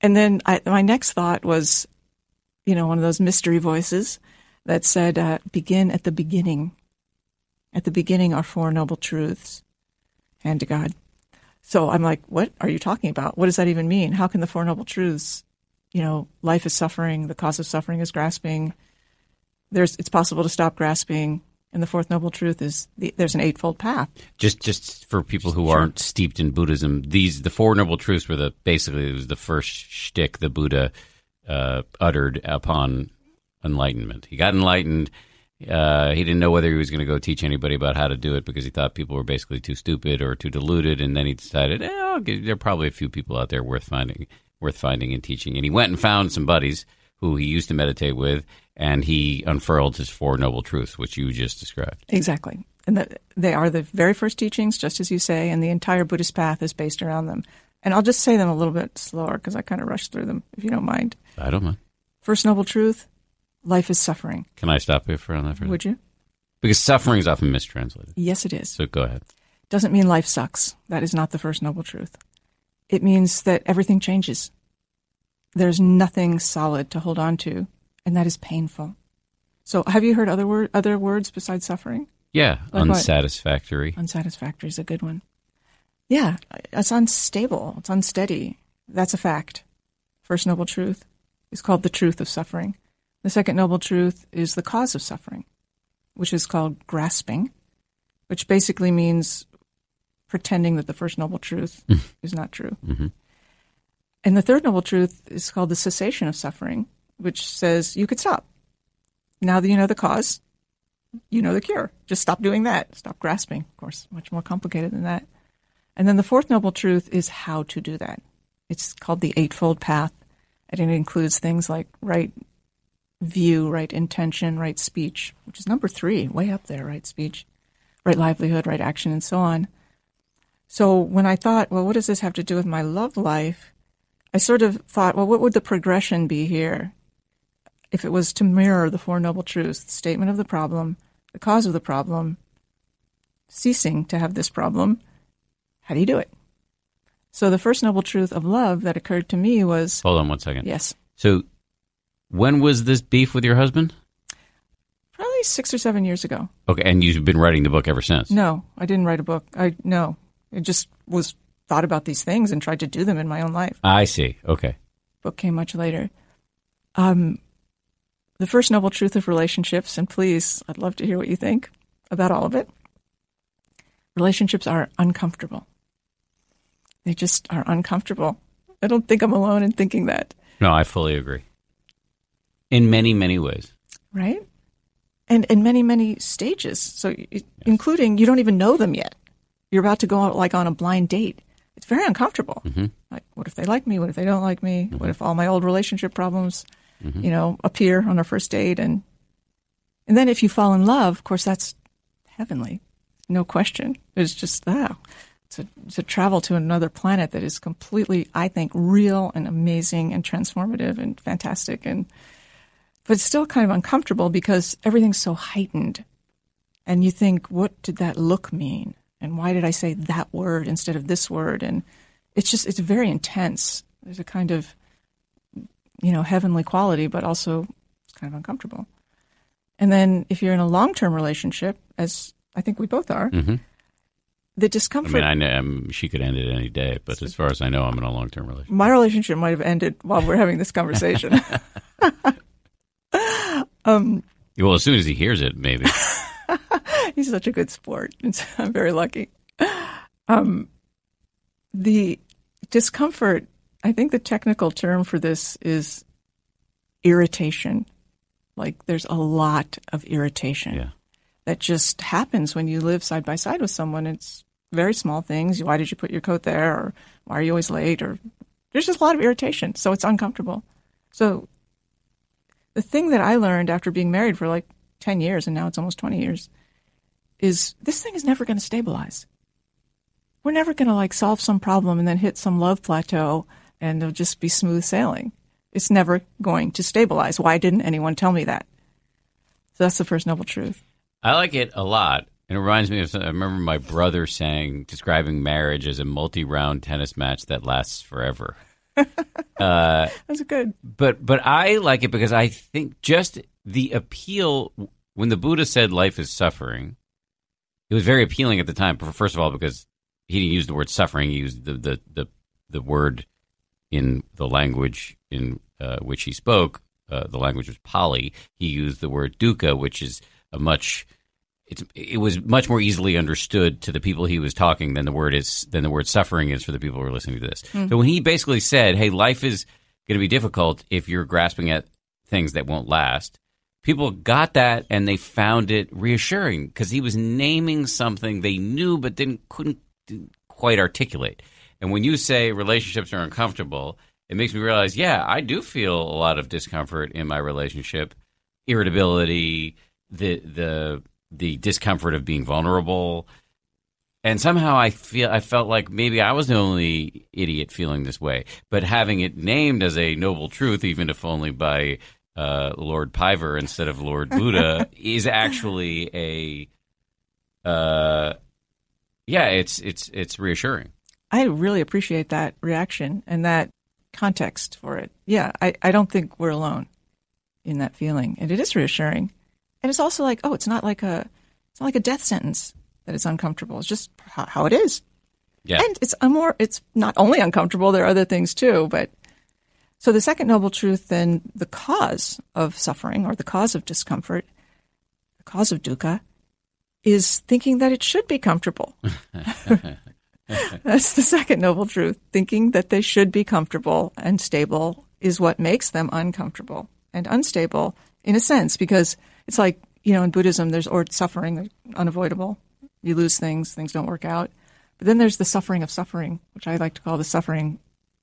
And then I, my next thought was, you know, one of those mystery voices that said, uh, begin at the beginning. At the beginning are four noble truths. Hand to God. So I'm like, what are you talking about? What does that even mean? How can the four noble truths, you know, life is suffering, the cause of suffering is grasping. There's, it's possible to stop grasping. And the fourth noble truth is the, there's an eightfold path. Just just for people who aren't steeped in Buddhism, these the four noble truths were the basically it was the first shtick the Buddha uh, uttered upon enlightenment. He got enlightened. Uh, he didn't know whether he was going to go teach anybody about how to do it because he thought people were basically too stupid or too deluded, and then he decided, eh, get, there are probably a few people out there worth finding, worth finding and teaching. And he went and found some buddies who he used to meditate with, and he unfurled his Four Noble Truths, which you just described. Exactly. And the, they are the very first teachings, just as you say, and the entire Buddhist path is based around them. And I'll just say them a little bit slower because I kind of rushed through them, if you don't mind. I don't mind. First noble truth life is suffering. Can I stop you for on that for Would you? Because suffering is often mistranslated. Yes, it is. So go ahead. Doesn't mean life sucks. That is not the first noble truth. It means that everything changes. There's nothing solid to hold on to, and that is painful. So, have you heard other word, other words besides suffering? Yeah, Like what? unsatisfactory. Unsatisfactory is a good one. Yeah, it's unstable. It's unsteady. That's a fact. First noble truth is called the truth of suffering. The second noble truth is the cause of suffering, which is called grasping, which basically means pretending that the first noble truth mm-hmm. is not true. Mm-hmm. And the third noble truth is called the cessation of suffering, which says you could stop. Now that you know the cause, you know the cure. Just stop doing that. Stop grasping. Of course, much more complicated than that. And then the fourth noble truth is how to do that. It's called the Eightfold Path, and it includes things like right view, right intention, right speech, which is number three, way up there, right speech, right livelihood, right action, and so on. So when I thought, well, what does this have to do with my love life? I sort of thought, well, what would the progression be here if it was to mirror the Four Noble Truths, the statement of the problem, the cause of the problem, ceasing to have this problem? How do you do it? So the first noble truth of love that occurred to me was Hold on one second. yes, So, when was this beef with your husband? probably six or seven years ago. Okay, and you've been writing the book ever since. No, I didn't write a book. I no, it just was thought about these things and tried to do them in my own life. I see. Okay. book came much later. Um, the first noble truth of relationships, and please, I'd love to hear what you think about all of it. Relationships are uncomfortable. They just are uncomfortable. I don't think I'm alone in thinking that, No, I fully agree. In many, many ways. right? And in many, many stages. So, it, including you don't even know them yet. You're about to go out like on a blind date. It's very uncomfortable. Mm-hmm. Like, what if they like me? What if they don't like me? Mm-hmm. What if all my old relationship problems, mm-hmm. you know, appear on our first date? And and then if you fall in love, of course, that's heavenly, no question. It's just that. It's a, it's a travel to another planet that is completely, I think, real and amazing and transformative and fantastic. And but it's still kind of uncomfortable because everything's so heightened, and you think, what did that look mean? And why did I say that word instead of this word? And it's just it's very intense. There's a kind of you know heavenly quality, but also it's kind of uncomfortable. And then if you're in a long term relationship, as I think we both are, Mhm. the discomfort. I mean, I know um, she could end it any day, but as far as I know, I'm in a long term relationship. my relationship might have ended while we're having this conversation. um, Well, as soon as he hears it, maybe. he's such a good sport. It's, I'm very lucky. Um, the discomfort, I think the technical term for this is irritation. Like there's a lot of irritation Yeah. that just happens when you live side by side with someone. It's very small things. Why did you put your coat there? Or why are you always late? Or there's just a lot of irritation. So it's uncomfortable. So the thing that I learned after being married for like 10 years, and now it's almost 20 years, is this thing is never going to stabilize. We're never going to like solve some problem and then hit some love plateau and it'll just be smooth sailing. It's never going to stabilize. Why didn't anyone tell me that? So that's the first noble truth. I like it a lot. And it reminds me of some, I remember my brother saying, describing marriage as a multi round tennis match that lasts forever. uh, That's good. but but I like it because I think just the appeal when the Buddha said life is suffering, it was very appealing at the time. First of all, because he didn't use the word suffering; he used the the the, the word in the language in uh, which he spoke. Uh, the language was Pali. He used the word dukkha, which is a much it's it was much more easily understood to the people he was talking than the word is than the word suffering is for the people who are listening to this. Hmm. So when he basically said, "Hey, life is going to be difficult if you're grasping at things that won't last," people got that and they found it reassuring because he was naming something they knew but didn't couldn't quite articulate. And when you say relationships are uncomfortable, it makes me realize, yeah, I do feel a lot of discomfort in my relationship irritability, the the the discomfort of being vulnerable. And somehow I feel I felt like maybe I was the only idiot feeling this way. But having it named as a noble truth, even if only by uh, Lord Piver instead of Lord Buddha, is actually a uh, yeah, it's it's it's reassuring. I really appreciate that reaction and that context for it. Yeah, I, I don't think we're alone in that feeling. And it is reassuring. And it's also like, oh, it's not like a it's not like a death sentence that it's uncomfortable. It's just how, how it is. Yeah. And it's a more it's not only uncomfortable, there are other things too, but so the second noble truth then the cause of suffering or the cause of discomfort, the cause of dukkha is thinking that it should be comfortable. That's the second noble truth. Thinking that they should be comfortable and stable is what makes them uncomfortable and unstable in a sense, because it's like, you know, in Buddhism, there's or suffering, unavoidable. You lose things, things don't work out. But then there's the suffering of suffering, which I like to call the suffering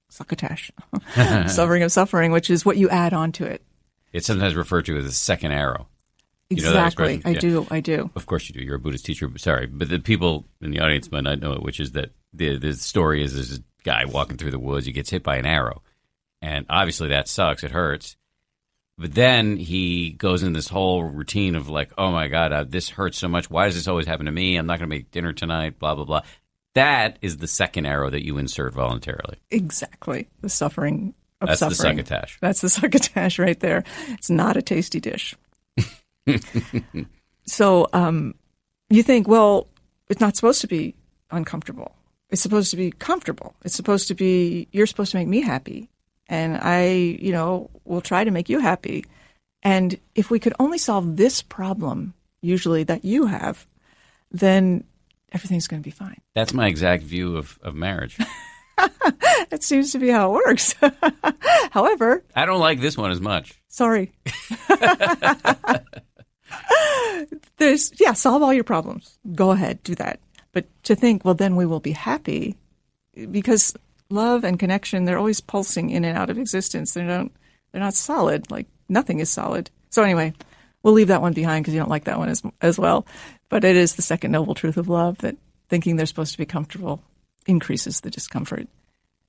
succotash. suffering of suffering, which is what you add on to it. It's sometimes referred to as a second arrow. You know Exactly. I Yeah. do. I do. Of course you do. You're a Buddhist teacher. Sorry, but the people in the audience might not know it, which is that the the story is there's a guy walking through the woods. He gets hit by an arrow, and obviously that sucks. It hurts. But then he goes in this whole routine of like, oh my god, uh, this hurts so much. Why does this always happen to me? I'm not going to make dinner tonight. Blah blah blah. That is the second arrow that you insert voluntarily. Exactly. The suffering of That's the suffering. succotash. That's the succotash right there. It's not a tasty dish. so um, you think, well, it's not supposed to be uncomfortable. It's supposed to be comfortable. It's supposed to be, you're supposed to make me happy. And I, you know, will try to make you happy. And if we could only solve this problem, usually that you have, then everything's going to be fine. That's my exact view of, of marriage. That seems to be how it works. However, I don't like this one as much. Sorry. There's, yeah, solve all your problems. Go ahead, do that. But to think, well, then we will be happy because love and connection, they're always pulsing in and out of existence. They don't, they're not solid. Like nothing is solid. So anyway, we'll leave that one behind because you don't like that one as, as well. But it is the second noble truth of love that thinking they're supposed to be comfortable increases the discomfort.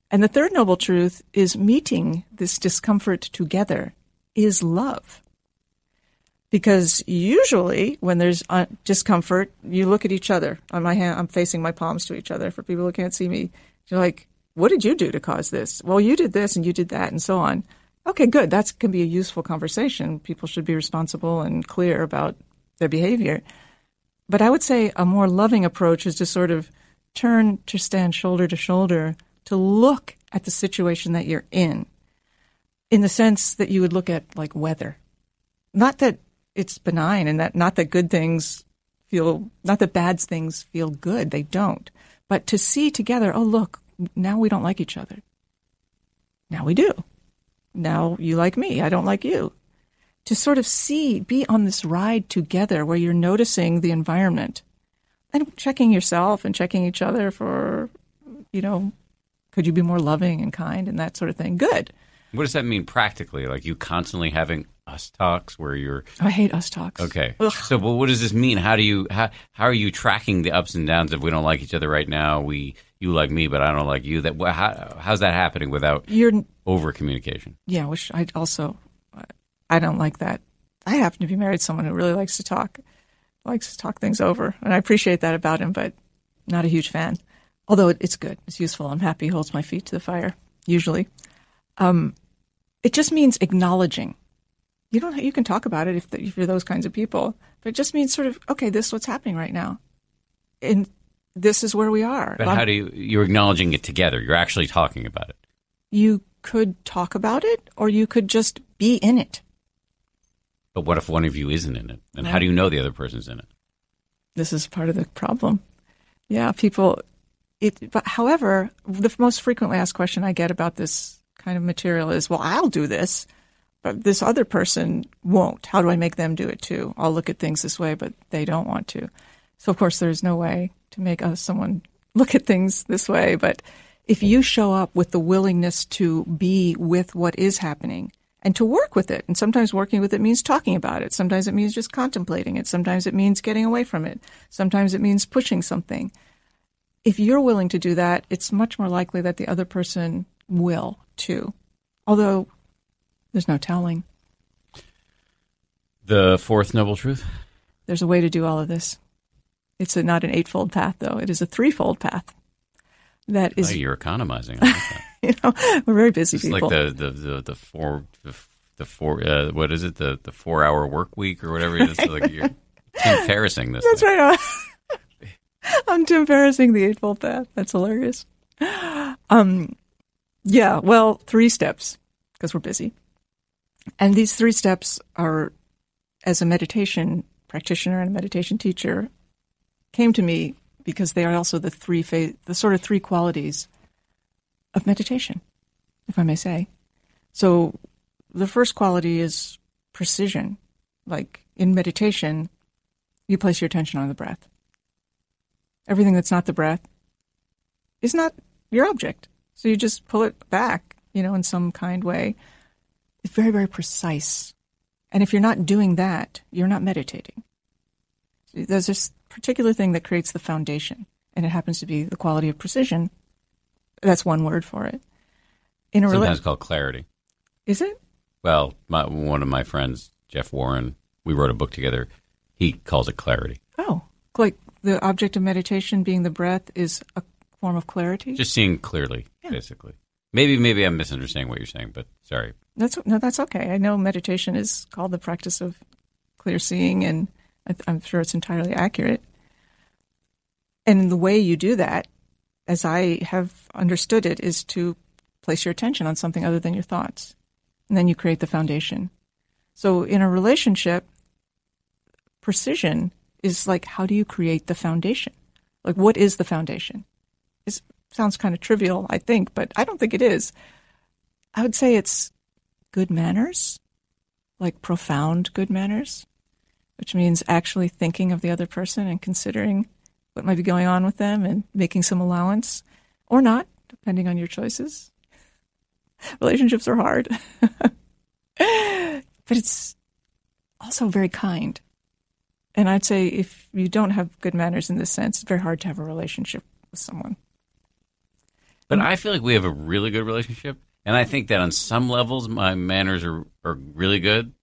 And the third noble truth is meeting this discomfort together is love. Because usually when there's uh, discomfort, you look at each other. On my hand, I'm facing my palms to each other for people who can't see me. You're like, what did you do to cause this? Well, you did this and you did that and so on. Okay, good. That can be a useful conversation. People should be responsible and clear about their behavior. But I would say a more loving approach is to sort of turn to stand shoulder to shoulder to look at the situation that you're in, in the sense that you would look at like weather. Not that it's benign and that not that good things feel, not that bad things feel good. They don't. But to see together, oh, look, now we don't like each other. Now we do. Now you like me. I don't like you. To sort of see, be on this ride together where you're noticing the environment and checking yourself and checking each other for, you know, could you be more loving and kind and that sort of thing? Good. What does that mean practically? Like you constantly having us talks where you're I hate us talks. okay. Ugh. So, well, what does this mean? How do you how how are you tracking the ups and downs if we don't like each other right now? We you like me, but I don't like you. That how, how's that happening without You're, over communication? yeah, which I also, I don't like that. I happen to be married to someone who really likes to talk, likes to talk things over. And I appreciate that about him, but not a huge fan. Although it's good, it's useful. I'm happy he holds my feet to the fire, usually. Um, it just means acknowledging. You don't. You can talk about it if, if you're those kinds of people, but it just means sort of okay. This is what's happening right now, and this is where we are. But how do you you're acknowledging it together? You're actually talking about it. you could talk about it, or you could just be in it. But what if one of you isn't in it? And how do you know the other person's in it? this is part of the problem. Yeah, people. It, but however, the most frequently asked question I get about this kind of material is, "Well, I'll do this, but this other person won't. How do I make them do it too? I'll look at things this way, but they don't want to." So, of course, there's no way to make uh, someone look at things this way. But if you show up with the willingness to be with what is happening and to work with it. And sometimes working with it means talking about it. Sometimes it means just contemplating it. Sometimes it means getting away from it. Sometimes it means pushing something. If you're willing to do that, it's much more likely that the other person will too. Although there's no telling. The fourth noble truth? There's a way to do all of this. It's a, not an eightfold path, though. It is a threefold path. That is, oh, you're economizing. Like that. you know, we're very busy It's people. like the the the, the four the, the four uh, what is it the the four hour work week or whatever it is. like you're Tim Ferrissing this. That's thing. right. I'm Tim Ferrissing the Eightfold Path. That's hilarious. Um, yeah. Well, three steps because we're busy, and these three steps are, as a meditation practitioner and a meditation teacher, came to me because they are also the three fa- the sort of three qualities of meditation, if I may say. So, the first quality is precision. Like in meditation, you place your attention on the breath. Everything that's not the breath is not your object. So you just pull it back, you know, in some kind way. It's very, very precise. And if you're not doing that, you're not meditating. There's this particular thing that creates the foundation, and it happens to be the quality of precision. That's one word for it. In a rela- Sometimes called clarity. is it? Well, my, one of my friends, Jeff Warren, we wrote a book together. He calls it clarity. Oh, like the object of meditation being the breath is a form of clarity. Just seeing clearly, Yeah. basically. Maybe maybe I'm misunderstanding what you're saying, but sorry. That's no, that's okay. I know meditation is called the practice of clear seeing, and I'm sure it's entirely accurate. And the way you do that, as I have understood it, is to place your attention on something other than your thoughts, and then you create the foundation. So, in a relationship, precision is like how do you create the foundation? Like, what is the foundation? It sounds kind of trivial, I think, but I don't think it is. I would say it's good manners, like profound good manners, which means actually thinking of the other person and considering what might be going on with them and making some allowance or not, depending on your choices. Relationships are hard, but it's also very kind. And I'd say if you don't have good manners in this sense, it's very hard to have a relationship with someone. But I feel like we have a really good relationship, and I think that on some levels my manners are are really good.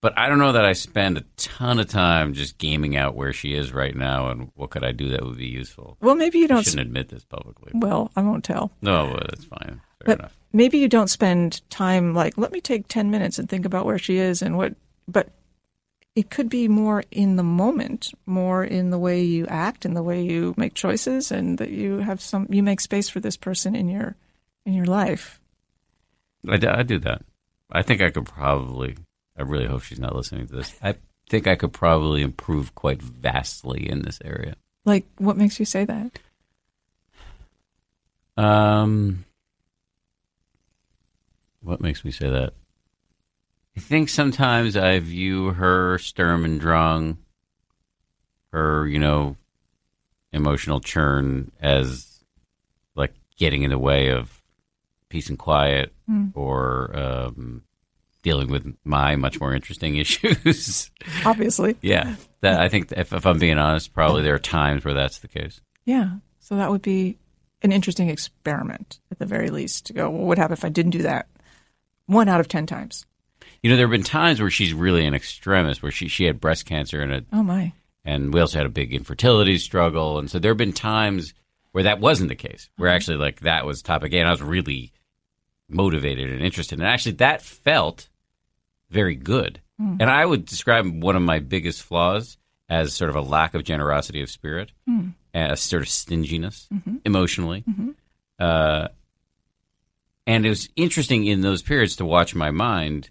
But I don't know that I spend a ton of time just gaming out where she is right now and what could I do that would be useful. Well, maybe you don't. shouldn't admit this publicly. well, I won't tell. No, well, that's fine. Fair but enough. maybe you don't spend time like let me take 10 minutes and think about where she is and what but it could be more in the moment more in the way you act and the way you make choices and that you have some you make space for this person in your in your life I, do- I do that. I think I could probably. I really hope she's not listening to this. I think I could probably improve quite vastly in this area. like what makes you say that Um, what makes me say that? I think sometimes I view her Sturm and Drang, her, you know, emotional churn as like getting in the way of peace and quiet or um, dealing with my much more interesting issues. obviously. Yeah. That I think if, if I'm being honest, probably there are times where that's the case. yeah. So that would be an interesting experiment at the very least to go well, what would happen if i didn't do that one out of 10 times? You know, there have been times where she's really an extremist, where she, she had breast cancer and a, oh my. and we also had a big infertility struggle, and so there have been times where that wasn't the case, where actually like that was topic. A, and I was really motivated and interested, and actually that felt very good. Mm-hmm. And I would describe one of my biggest flaws as sort of a lack of generosity of spirit, mm. a sort of stinginess mm-hmm. emotionally. Mm-hmm. Uh, and it was interesting in those periods to watch my mind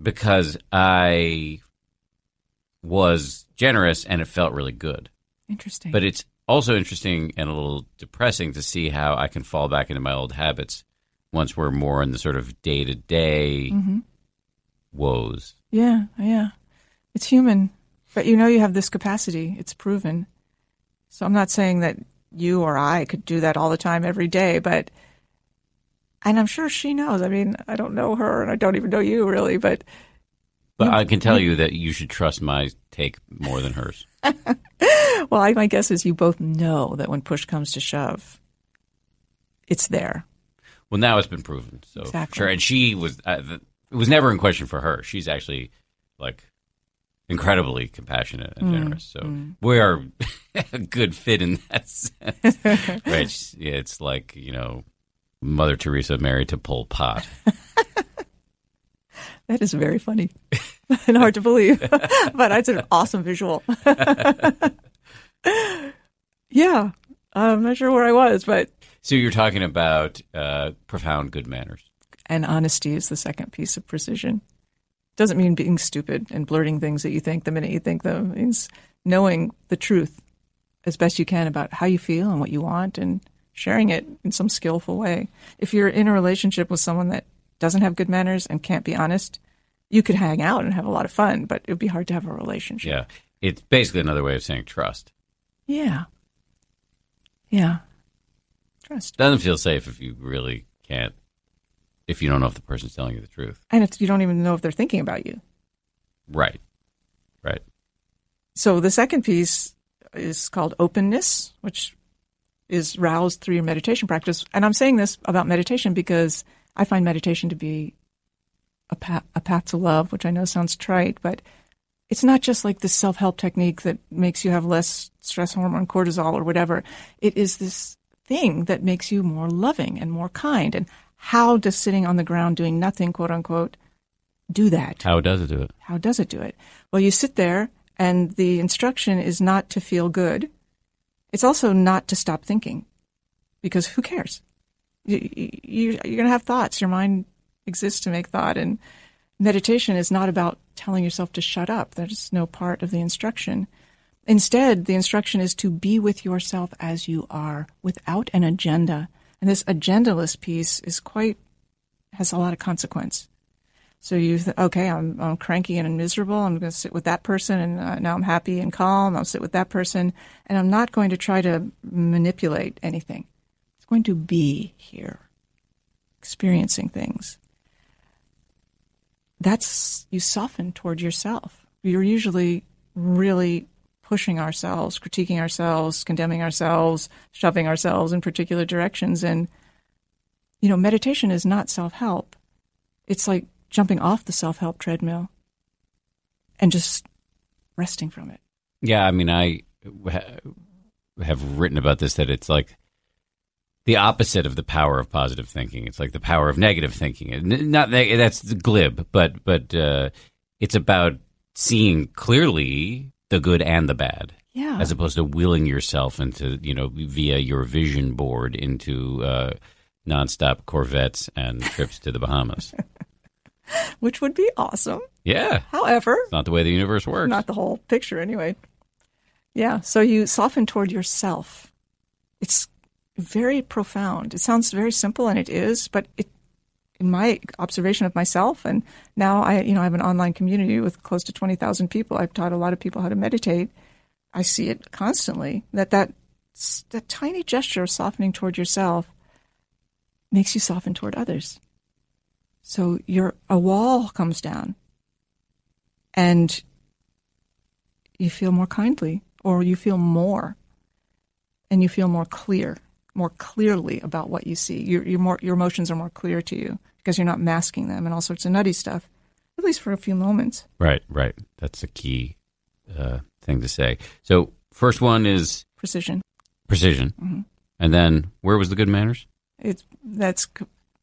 because I was generous and it felt really good. interesting But it's also interesting and a little depressing to see how I can fall back into my old habits once we're more in the sort of day to day woes. Yeah, yeah. It's human. But you know you have this capacity. It's proven. So I'm not saying that you or I could do that all the time every day, but And I'm sure she knows. I mean, I don't know her and I don't even know you really, but But I can tell you that you should trust my take more than hers. well, I, my guess is you both know that when push comes to shove, it's there. Well, now it's been proven. So Exactly. sure, and she was. Uh, th- it was never in question for her. She's actually like incredibly compassionate and generous. So we are a good fit in that sense. right? Yeah, It's like you know, Mother Teresa married to Pol Pot. That is very funny and hard to believe, but it's an awesome visual. yeah, I'm not sure where I was, but So you're talking about uh, profound good manners. and honesty is the second piece of precision. Doesn't mean being stupid and blurting things that you think the minute you think them. It means knowing the truth as best you can about how you feel and what you want and sharing it in some skillful way. If you're in a relationship with someone that doesn't have good manners and can't be honest, you could hang out and have a lot of fun, but it would be hard to have a relationship. Yeah, it's basically another way of saying trust. Yeah. Yeah. Trust. Doesn't feel safe if you really can't. If you don't know if the person's telling you the truth. And if you don't even know if they're thinking about you. Right. Right. So the second piece is called openness, which is roused through your meditation practice. And I'm saying this about meditation because I find meditation to be a path, a path to love, which I know sounds trite, but it's not just like this self help technique that makes you have less stress hormone, cortisol, or whatever. It is this thing that makes you more loving and more kind. And how does sitting on the ground doing nothing, quote unquote, do that? How does it do it? How does it do it? Well, you sit there, and the instruction is not to feel good. It's also not to stop thinking, because who cares? You, you, you're going to have thoughts. Your mind exists to make thought, and meditation is not about telling yourself to shut up. That is no part of the instruction. Instead, the instruction is to be with yourself as you are, without an agenda. And this agendaless piece is quite has a lot of consequence. So you th- okay? I'm I'm cranky and miserable. I'm going to sit with that person, and uh, now I'm happy and calm. I'll sit with that person, and I'm not going to try to manipulate anything. It's going to be here, experiencing things. That's you soften toward yourself. You're usually really pushing ourselves, critiquing ourselves, condemning ourselves, shoving ourselves in particular directions, and you know, meditation is not self help. It's like jumping off the self help treadmill and just resting from it. Yeah, I mean, I have written about this that it's like the opposite of the power of positive thinking. It's like the power of negative thinking. Not that's glib, but but uh, it's about seeing clearly the good and the bad, Yeah. as opposed to willing yourself into you know via your vision board into uh, nonstop Corvettes and trips to the Bahamas. Which would be awesome. Yeah, However, it's not the way the universe works. not the whole picture anyway. Yeah. So you soften toward yourself. It's very profound. It sounds very simple, and it is, but it, in my observation of myself, and now I, you know, I have an online community with close to twenty thousand people. I've taught a lot of people how to meditate. I see it constantly that that that tiny gesture of softening toward yourself makes you soften toward others. So your a wall comes down, and you feel more kindly, or you feel more, and you feel more clear, more clearly about what you see. Your your more your emotions are more clear to you because you're not masking them and all sorts of nutty stuff, at least for a few moments. Right, right. That's a key uh, thing to say. So, first one is Precision. precision, Mm-hmm. and then where was the good manners? It's that's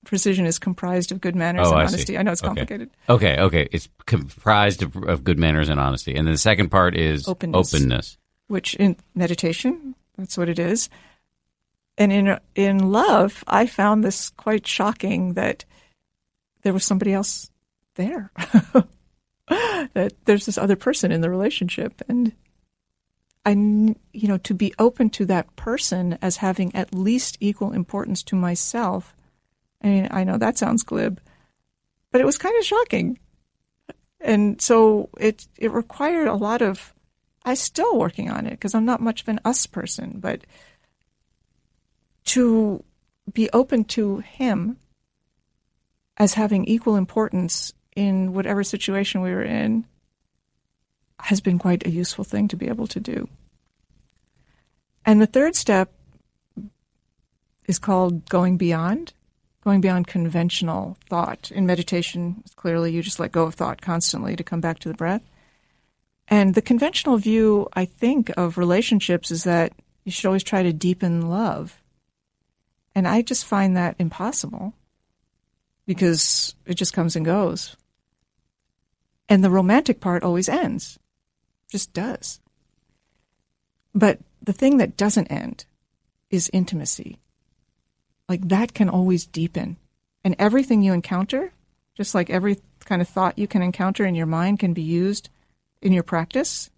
precision is comprised of good manners Oh, and I see. honesty. I know it's Okay. complicated. Okay, okay. It's comprised of, of good manners and honesty, and then the second part is Openness. openness. which in meditation, that's what it is. And in in love, I found this quite shocking that there was somebody else there. that there's this other person in the relationship, and I, you know, to be open to that person as having at least equal importance to myself. I mean, I know that sounds glib, but it was kind of shocking, and so it it required a lot of I'm still working on it because I'm not much of an us person, but to be open to him as having equal importance in whatever situation we were in has been quite a useful thing to be able to do. And the third step is called going beyond, going beyond conventional thought. In meditation, clearly you just let go of thought constantly to come back to the breath. And the conventional view, I think, of relationships is that you should always try to deepen love. And I just find that impossible because it just comes and goes. And the romantic part always ends, just does. But the thing that doesn't end is intimacy. Like that can always deepen. And everything you encounter, just like every kind of thought you can encounter in your mind, can be used in your practice.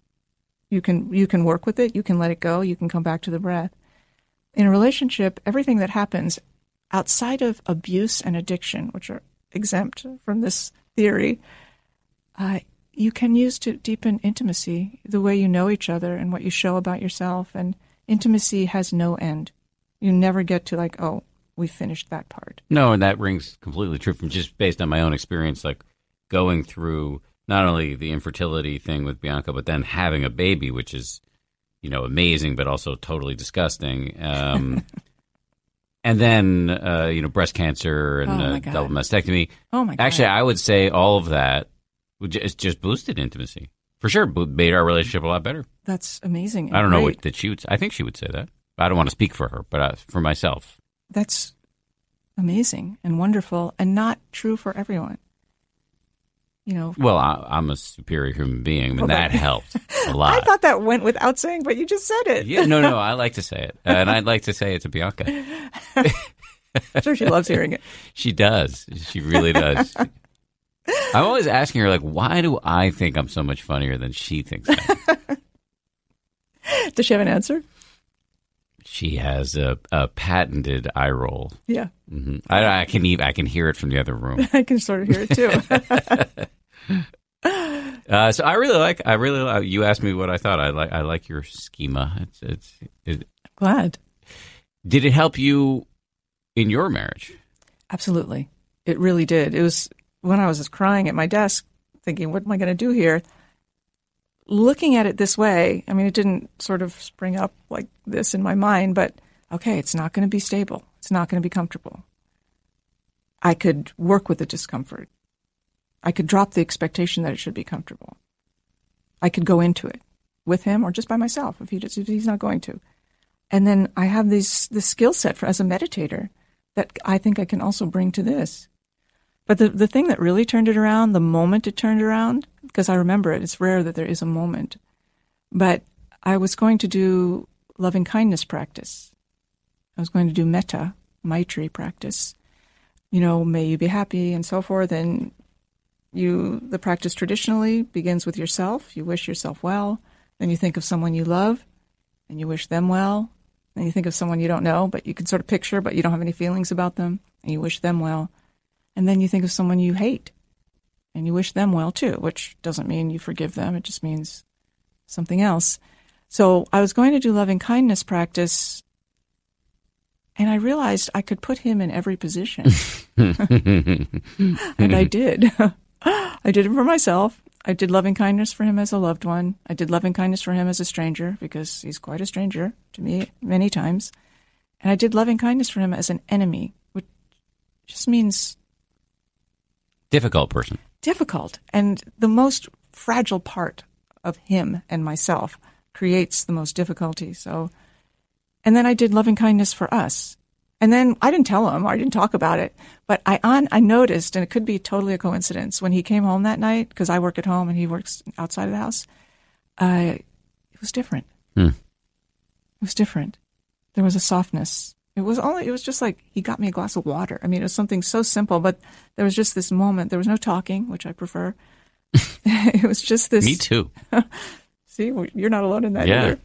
You can you can work with it, you can let it go, you can come back to the breath. In a relationship, everything that happens outside of abuse and addiction, which are exempt from this theory, uh, you can use to deepen intimacy, the way you know each other and what you show about yourself. And intimacy has no end. You never get to like, oh, we finished that part. No, and that rings completely true from just based on my own experience, like going through not only the infertility thing with Bianca, but then having a baby, which is, you know, amazing, but also totally disgusting. Um, and then, uh, you know, breast cancer and Oh, uh, double mastectomy. Oh my god! Actually, I would say all of that would ju- it's just boosted intimacy for sure. Made our relationship a lot better. that's amazing. I don't know what that she would. I think she would say that. I don't want to speak for her, but uh, for myself, That's amazing and wonderful, and not true for everyone. You know, well, I, I'm a superior human being, and Well, that that- helped a lot. I thought that went without saying, but you just said it. yeah, no, no, I like to say it, and I'd like to say it to Bianca. I'm sure she loves hearing it. She does. She really does. I'm always asking her, like, why do I think I'm so much funnier than she thinks? I am? Does she have an answer? she has a, a patented eye roll. Yeah, hmm I, I can even I can hear it from the other room. I can sort of hear it too. Uh, so I really like. I really. Uh, you asked me what I thought. I like. I like your schema. It's. It's. It, Glad. did it help you in your marriage? Absolutely. It really did. It was when I was just crying at my desk, thinking, what am I going to do here? Looking at it this way, I mean, it didn't sort of spring up like this in my mind, but okay, it's not going to be stable. It's not going to be comfortable. I could work with the discomfort. I could drop the expectation that it should be comfortable. I could go into it with him or just by myself if, he just, if he's not going to. And then I have these this skill set as a meditator that I think I can also bring to this. But the the thing that really turned it around, the moment it turned around, because I remember it, it's rare that there is a moment. But I was going to do loving kindness practice. I was going to do metta, maitri practice. You know, may you be happy and so forth. And you, the practice traditionally begins with yourself. You wish yourself well. Then you think of someone you love and you wish them well. Then you think of someone you don't know, but you can sort of picture, but you don't have any feelings about them, and you wish them well. And then you think of someone you hate, and you wish them well too, which doesn't mean you forgive them. It just means something else. So I was going to do loving kindness practice, and I realized I could put him in every position. and I did. I did it for myself. I did loving kindness for him as a loved one. I did loving kindness for him as a stranger because he's quite a stranger to me many times. And I did loving kindness for him as an enemy, which just means Difficult person. difficult. And the most fragile part of him and myself creates the most difficulty. So, and then I did loving kindness for us. And then I didn't tell him, or I didn't talk about it, but I on I noticed, and it could be totally a coincidence, when he came home that night because I work at home and he works outside of the house. Uh, it was different. Hmm. It was different. There was a softness. It was only. It was just like he got me a glass of water. I mean, it was something so simple, but there was just this moment. There was no talking, which I prefer. it was just this. Me too. See, you're not alone in that Yeah. either.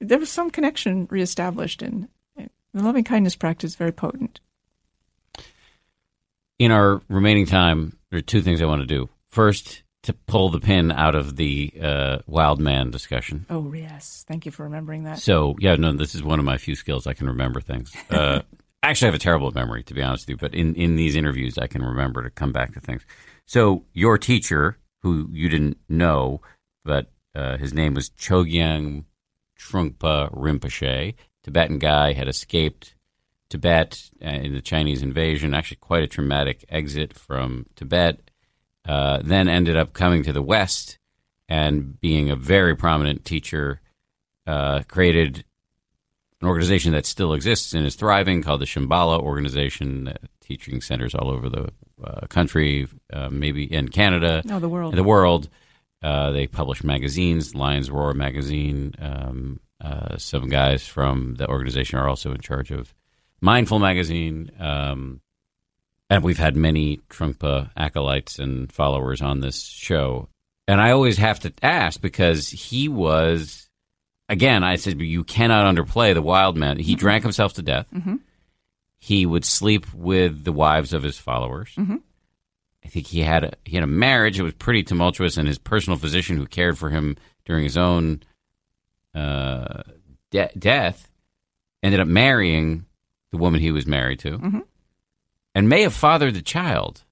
There was some connection reestablished, and the loving kindness practice is very potent. In our remaining time, there are two things I want to do. First, to pull the pin out of the uh, wild man discussion. Oh yes, thank you for remembering that. So, yeah, no, this is one of my few skills. I can remember things. Uh, actually I have a terrible memory to be honest with you, but in in these interviews I can remember to come back to things. So your teacher, who you didn't know, but uh, his name was Chogyam Trungpa Rinpoche, Tibetan guy, had escaped Tibet uh, in the Chinese invasion. Actually, quite a traumatic exit from Tibet. Uh, then ended up coming to the West and being a very prominent teacher. Uh, created an organization that still exists and is thriving called the Shambhala Organization, uh, teaching centers all over the uh, country, uh, maybe in Canada, No, the world. the world. Uh, they publish magazines, Lions Roar magazine. Um, uh, some guys from the organization are also in charge of Mindful magazine. Um, and we've had many Trungpa acolytes and followers on this show. And I always have to ask because he was, again, I said, you cannot underplay the wild man. He drank himself to death. He would sleep with the wives of his followers. I think he had a, he had a marriage that was pretty tumultuous, and his personal physician, who cared for him during his own uh, de- death, ended up marrying the woman he was married to, Mm-hmm. and may have fathered the child.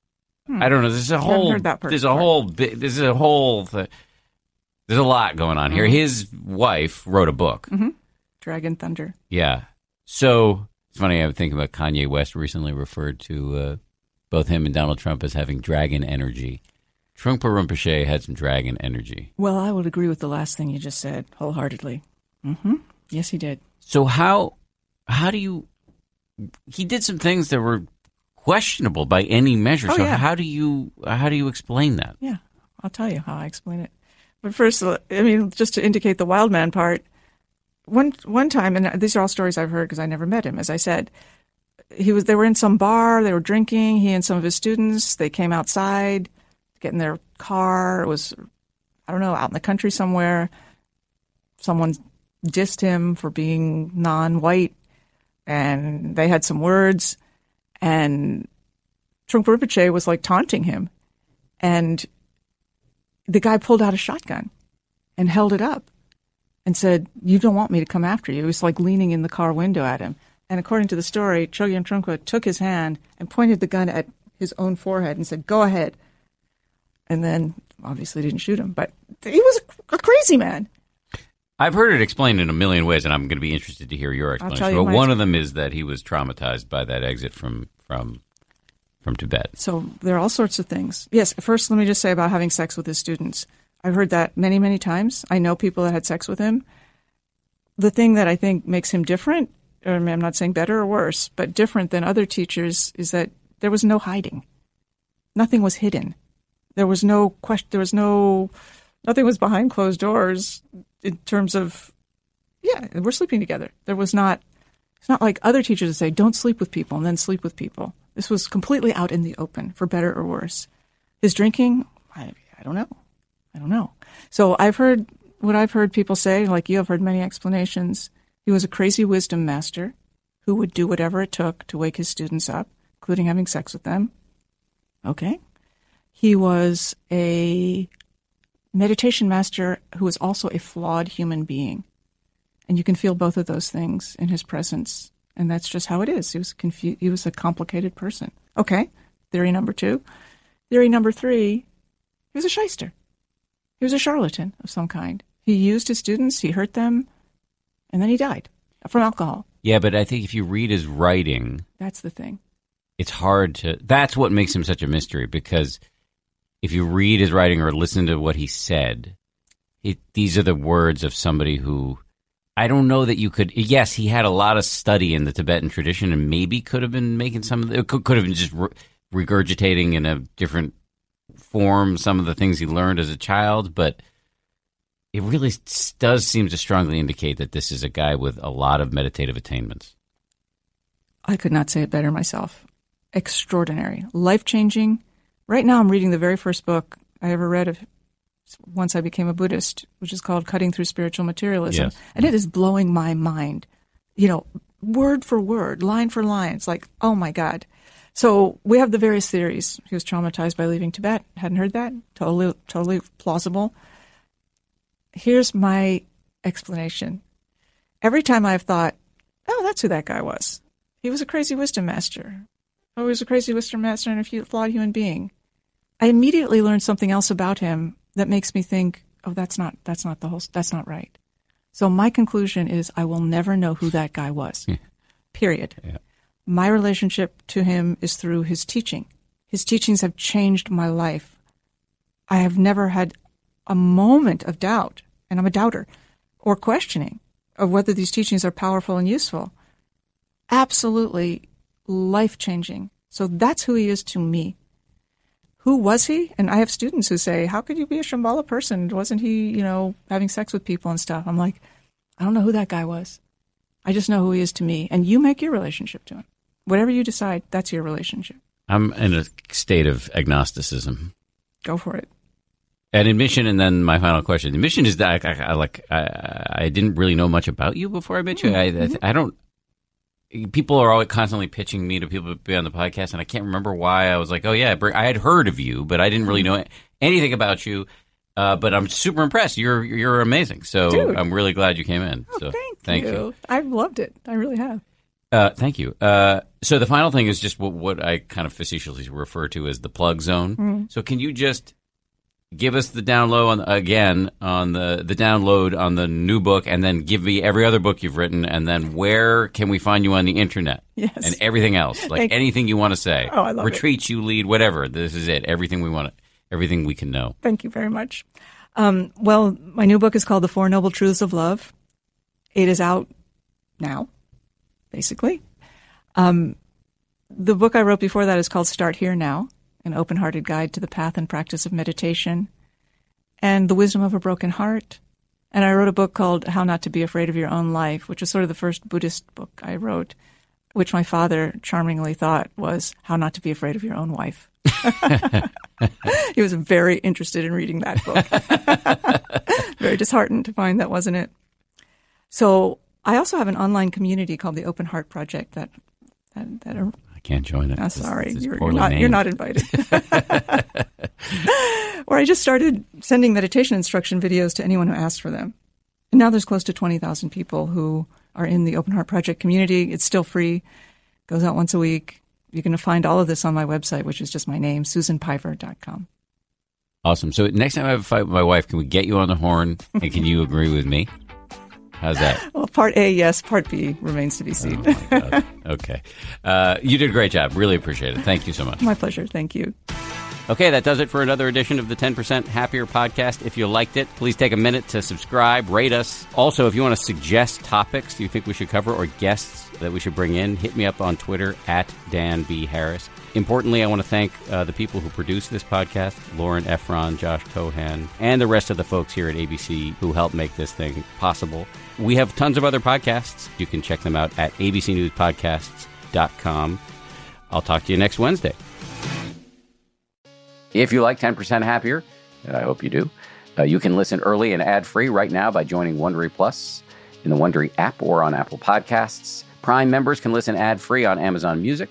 I don't know. There's a Hmm. Whole. heard that part there's a whole. There's a whole. Th- there's a lot going on here. Mm-hmm. His wife wrote a book. Dragon Thunder. Yeah. So it's funny. I was thinking about Kanye West recently referred to uh, both him and Donald Trump as having dragon energy. Trungpa Rinpoche had some dragon energy. Well, I would agree with the last thing you just said wholeheartedly. Mm-hmm. Yes, he did. So how how do you? He did some things that were questionable by any measure. Oh, so yeah. how do you how do you explain that? Yeah, I'll tell you how I explain it. But first, I mean, just to indicate the wild man part, one one time, and these are all stories I've heard because I never met him. As I said, he was. They were in some bar. They were drinking. He and some of his students. They came outside, get in their car. It was, I don't know, out in the country somewhere. Someone dissed him for being non-white, and they had some words, and Trungpa Rinpoche was like taunting him, and the guy pulled out a shotgun and held it up and said, You don't want me to come after you. He was like leaning in the car window at him. And according to the story, Chogyam Trungpa took his hand and pointed the gun at his own forehead and said, Go ahead. And then obviously didn't shoot him, but he was a, a crazy man. I've heard it explained in a million ways, and I'm going to be interested to hear your explanation. you But one of them is that he was traumatized by that exit from from from Tibet. So there are all sorts of things. Yes, first, let me just say about having sex with his students. I've heard that many, many times. I know people that had sex with him. The thing that I think makes him different, or I'm not saying better or worse, but different than other teachers, is that there was no hiding. Nothing was hidden. There was no question. There was no. Nothing was behind closed doors in terms of. Yeah, we're sleeping together. There was not. It's not like other teachers that say, don't sleep with people and then sleep with people. This was completely out in the open, for better or worse. His drinking, I, I don't know. I don't know. So I've heard what I've heard people say, like you have heard many explanations. He was a crazy wisdom master who would do whatever it took to wake his students up, including having sex with them. Okay. He was a meditation master who was also a flawed human being. And you can feel both of those things in his presence. And that's just how it is. He was confu- he was a complicated person. Okay. Theory number two. Theory number three, he was a shyster. He was a charlatan of some kind. He used his students, he hurt them, and then he died from alcohol. Yeah, but I think if you read his writing, That's the thing. it's hard to. That's what makes him such a mystery because if you read his writing or listen to what he said, it, these are the words of somebody who I don't know that you could. Yes, he had a lot of study in the Tibetan tradition and maybe could have been making some of the, could, could have been just re- regurgitating in a different form some of the things he learned as a child, but it really does seem to strongly indicate that this is a guy with a lot of meditative attainments. I could not say it better myself. Extraordinary, life changing. Right now, I'm reading the very first book I ever read of once I became a Buddhist, which is called Cutting Through Spiritual Materialism. Yes. And it is blowing my mind, you know, word for word, line for line. It's like, oh my God. So we have the various theories. He was traumatized by leaving Tibet. Hadn't heard that. Totally, totally plausible. Here's my explanation. Every time I've thought, oh, that's who that guy was. he was a crazy wisdom master. Oh, he was a crazy wisdom master and a flawed human being. I immediately learned something else about him that makes me think, oh, that's not that's not the whole that's not right. So my conclusion is I will never know who that guy was. Period. Yeah. My relationship to him is through his teaching. His teachings have changed my life. I have never had a moment of doubt, and I'm a doubter, or questioning of whether these teachings are powerful and useful. Absolutely life changing. So that's who he is to me. Who was he? And I have students who say, How could you be a Shambhala person? Wasn't he, you know, having sex with people and stuff? I'm like, I don't know who that guy was. I just know who he is to me. And you make your relationship to him. Whatever you decide, that's your relationship. I'm in a state of agnosticism. Go for it. And admission, and then my final question. Admission is that I, I, I like I, I didn't really know much about you before I met you. Mm-hmm. I, I mm-hmm. don't. People are always constantly pitching me to people to be on the podcast, and I can't remember why I was like, "Oh yeah, I had heard of you, but I didn't really know anything about you." Uh, but I'm super impressed. You're you're amazing. So Dude. I'm really glad you came in. Oh, so thank, thank you. you. I've loved it. I really have. Uh, thank you. Uh, so the final thing is just what, what I kind of facetiously refer to as the plug zone. Mm. So can you just give us the download on again on the the download on the new book, and then give me every other book you've written, and then where can we find you on the internet? Yes. and everything else, like Thank- anything you want to say. Oh, I love it. retreats you lead, whatever. This is it. Everything we want. Everything we can know. Thank you very much. Um, well, my new book is called The Four Noble Truths of Love. It is out now, basically. Um, the book I wrote before that is called Start Here Now An Open Hearted Guide to the Path and Practice of Meditation and The Wisdom of a Broken Heart. And I wrote a book called How Not to Be Afraid of Your Own Life, which was sort of the first Buddhist book I wrote, which my father charmingly thought was How Not to Be Afraid of Your Own Wife. he was very interested in reading that book. very disheartened to find that wasn't it. So I also have an online community called the Open Heart Project that that, that can't join it. Oh, sorry, this you're, you're not you're not invited. or I just started sending meditation instruction videos to anyone who asked for them. And now there's close to twenty thousand people who are in the Open Heart Project community. It's still free. Goes out once a week. You can find all of this on my website, which is just my name, susanpiver.com. Awesome. So next time I have a fight with my wife, can we get you on the horn and can you agree with me? How's that? Well, part A, yes. Part B remains to be seen. Oh. Okay. Uh, you did a great job. Really appreciate it. Thank you so much. my pleasure. Thank you. Okay, that does it for another edition of the 10% Happier podcast. If you liked it, please take a minute to subscribe, rate us. Also, if you want to suggest topics you think we should cover or guests that we should bring in, hit me up on Twitter at Dan B. Harris. Importantly, I want to thank uh, the people who produce this podcast Lauren Efron, Josh Cohan, and the rest of the folks here at ABC who helped make this thing possible. We have tons of other podcasts. You can check them out at abcnewspodcasts.com. I'll talk to you next Wednesday. If you like 10% Happier, and I hope you do, uh, you can listen early and ad free right now by joining Wondery Plus in the Wondery app or on Apple Podcasts. Prime members can listen ad free on Amazon Music.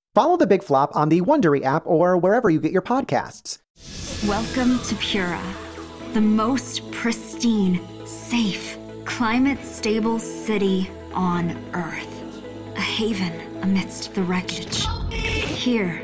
Follow the Big Flop on the Wondery app or wherever you get your podcasts. Welcome to Pura, the most pristine, safe, climate stable city on Earth. A haven amidst the wreckage. Here,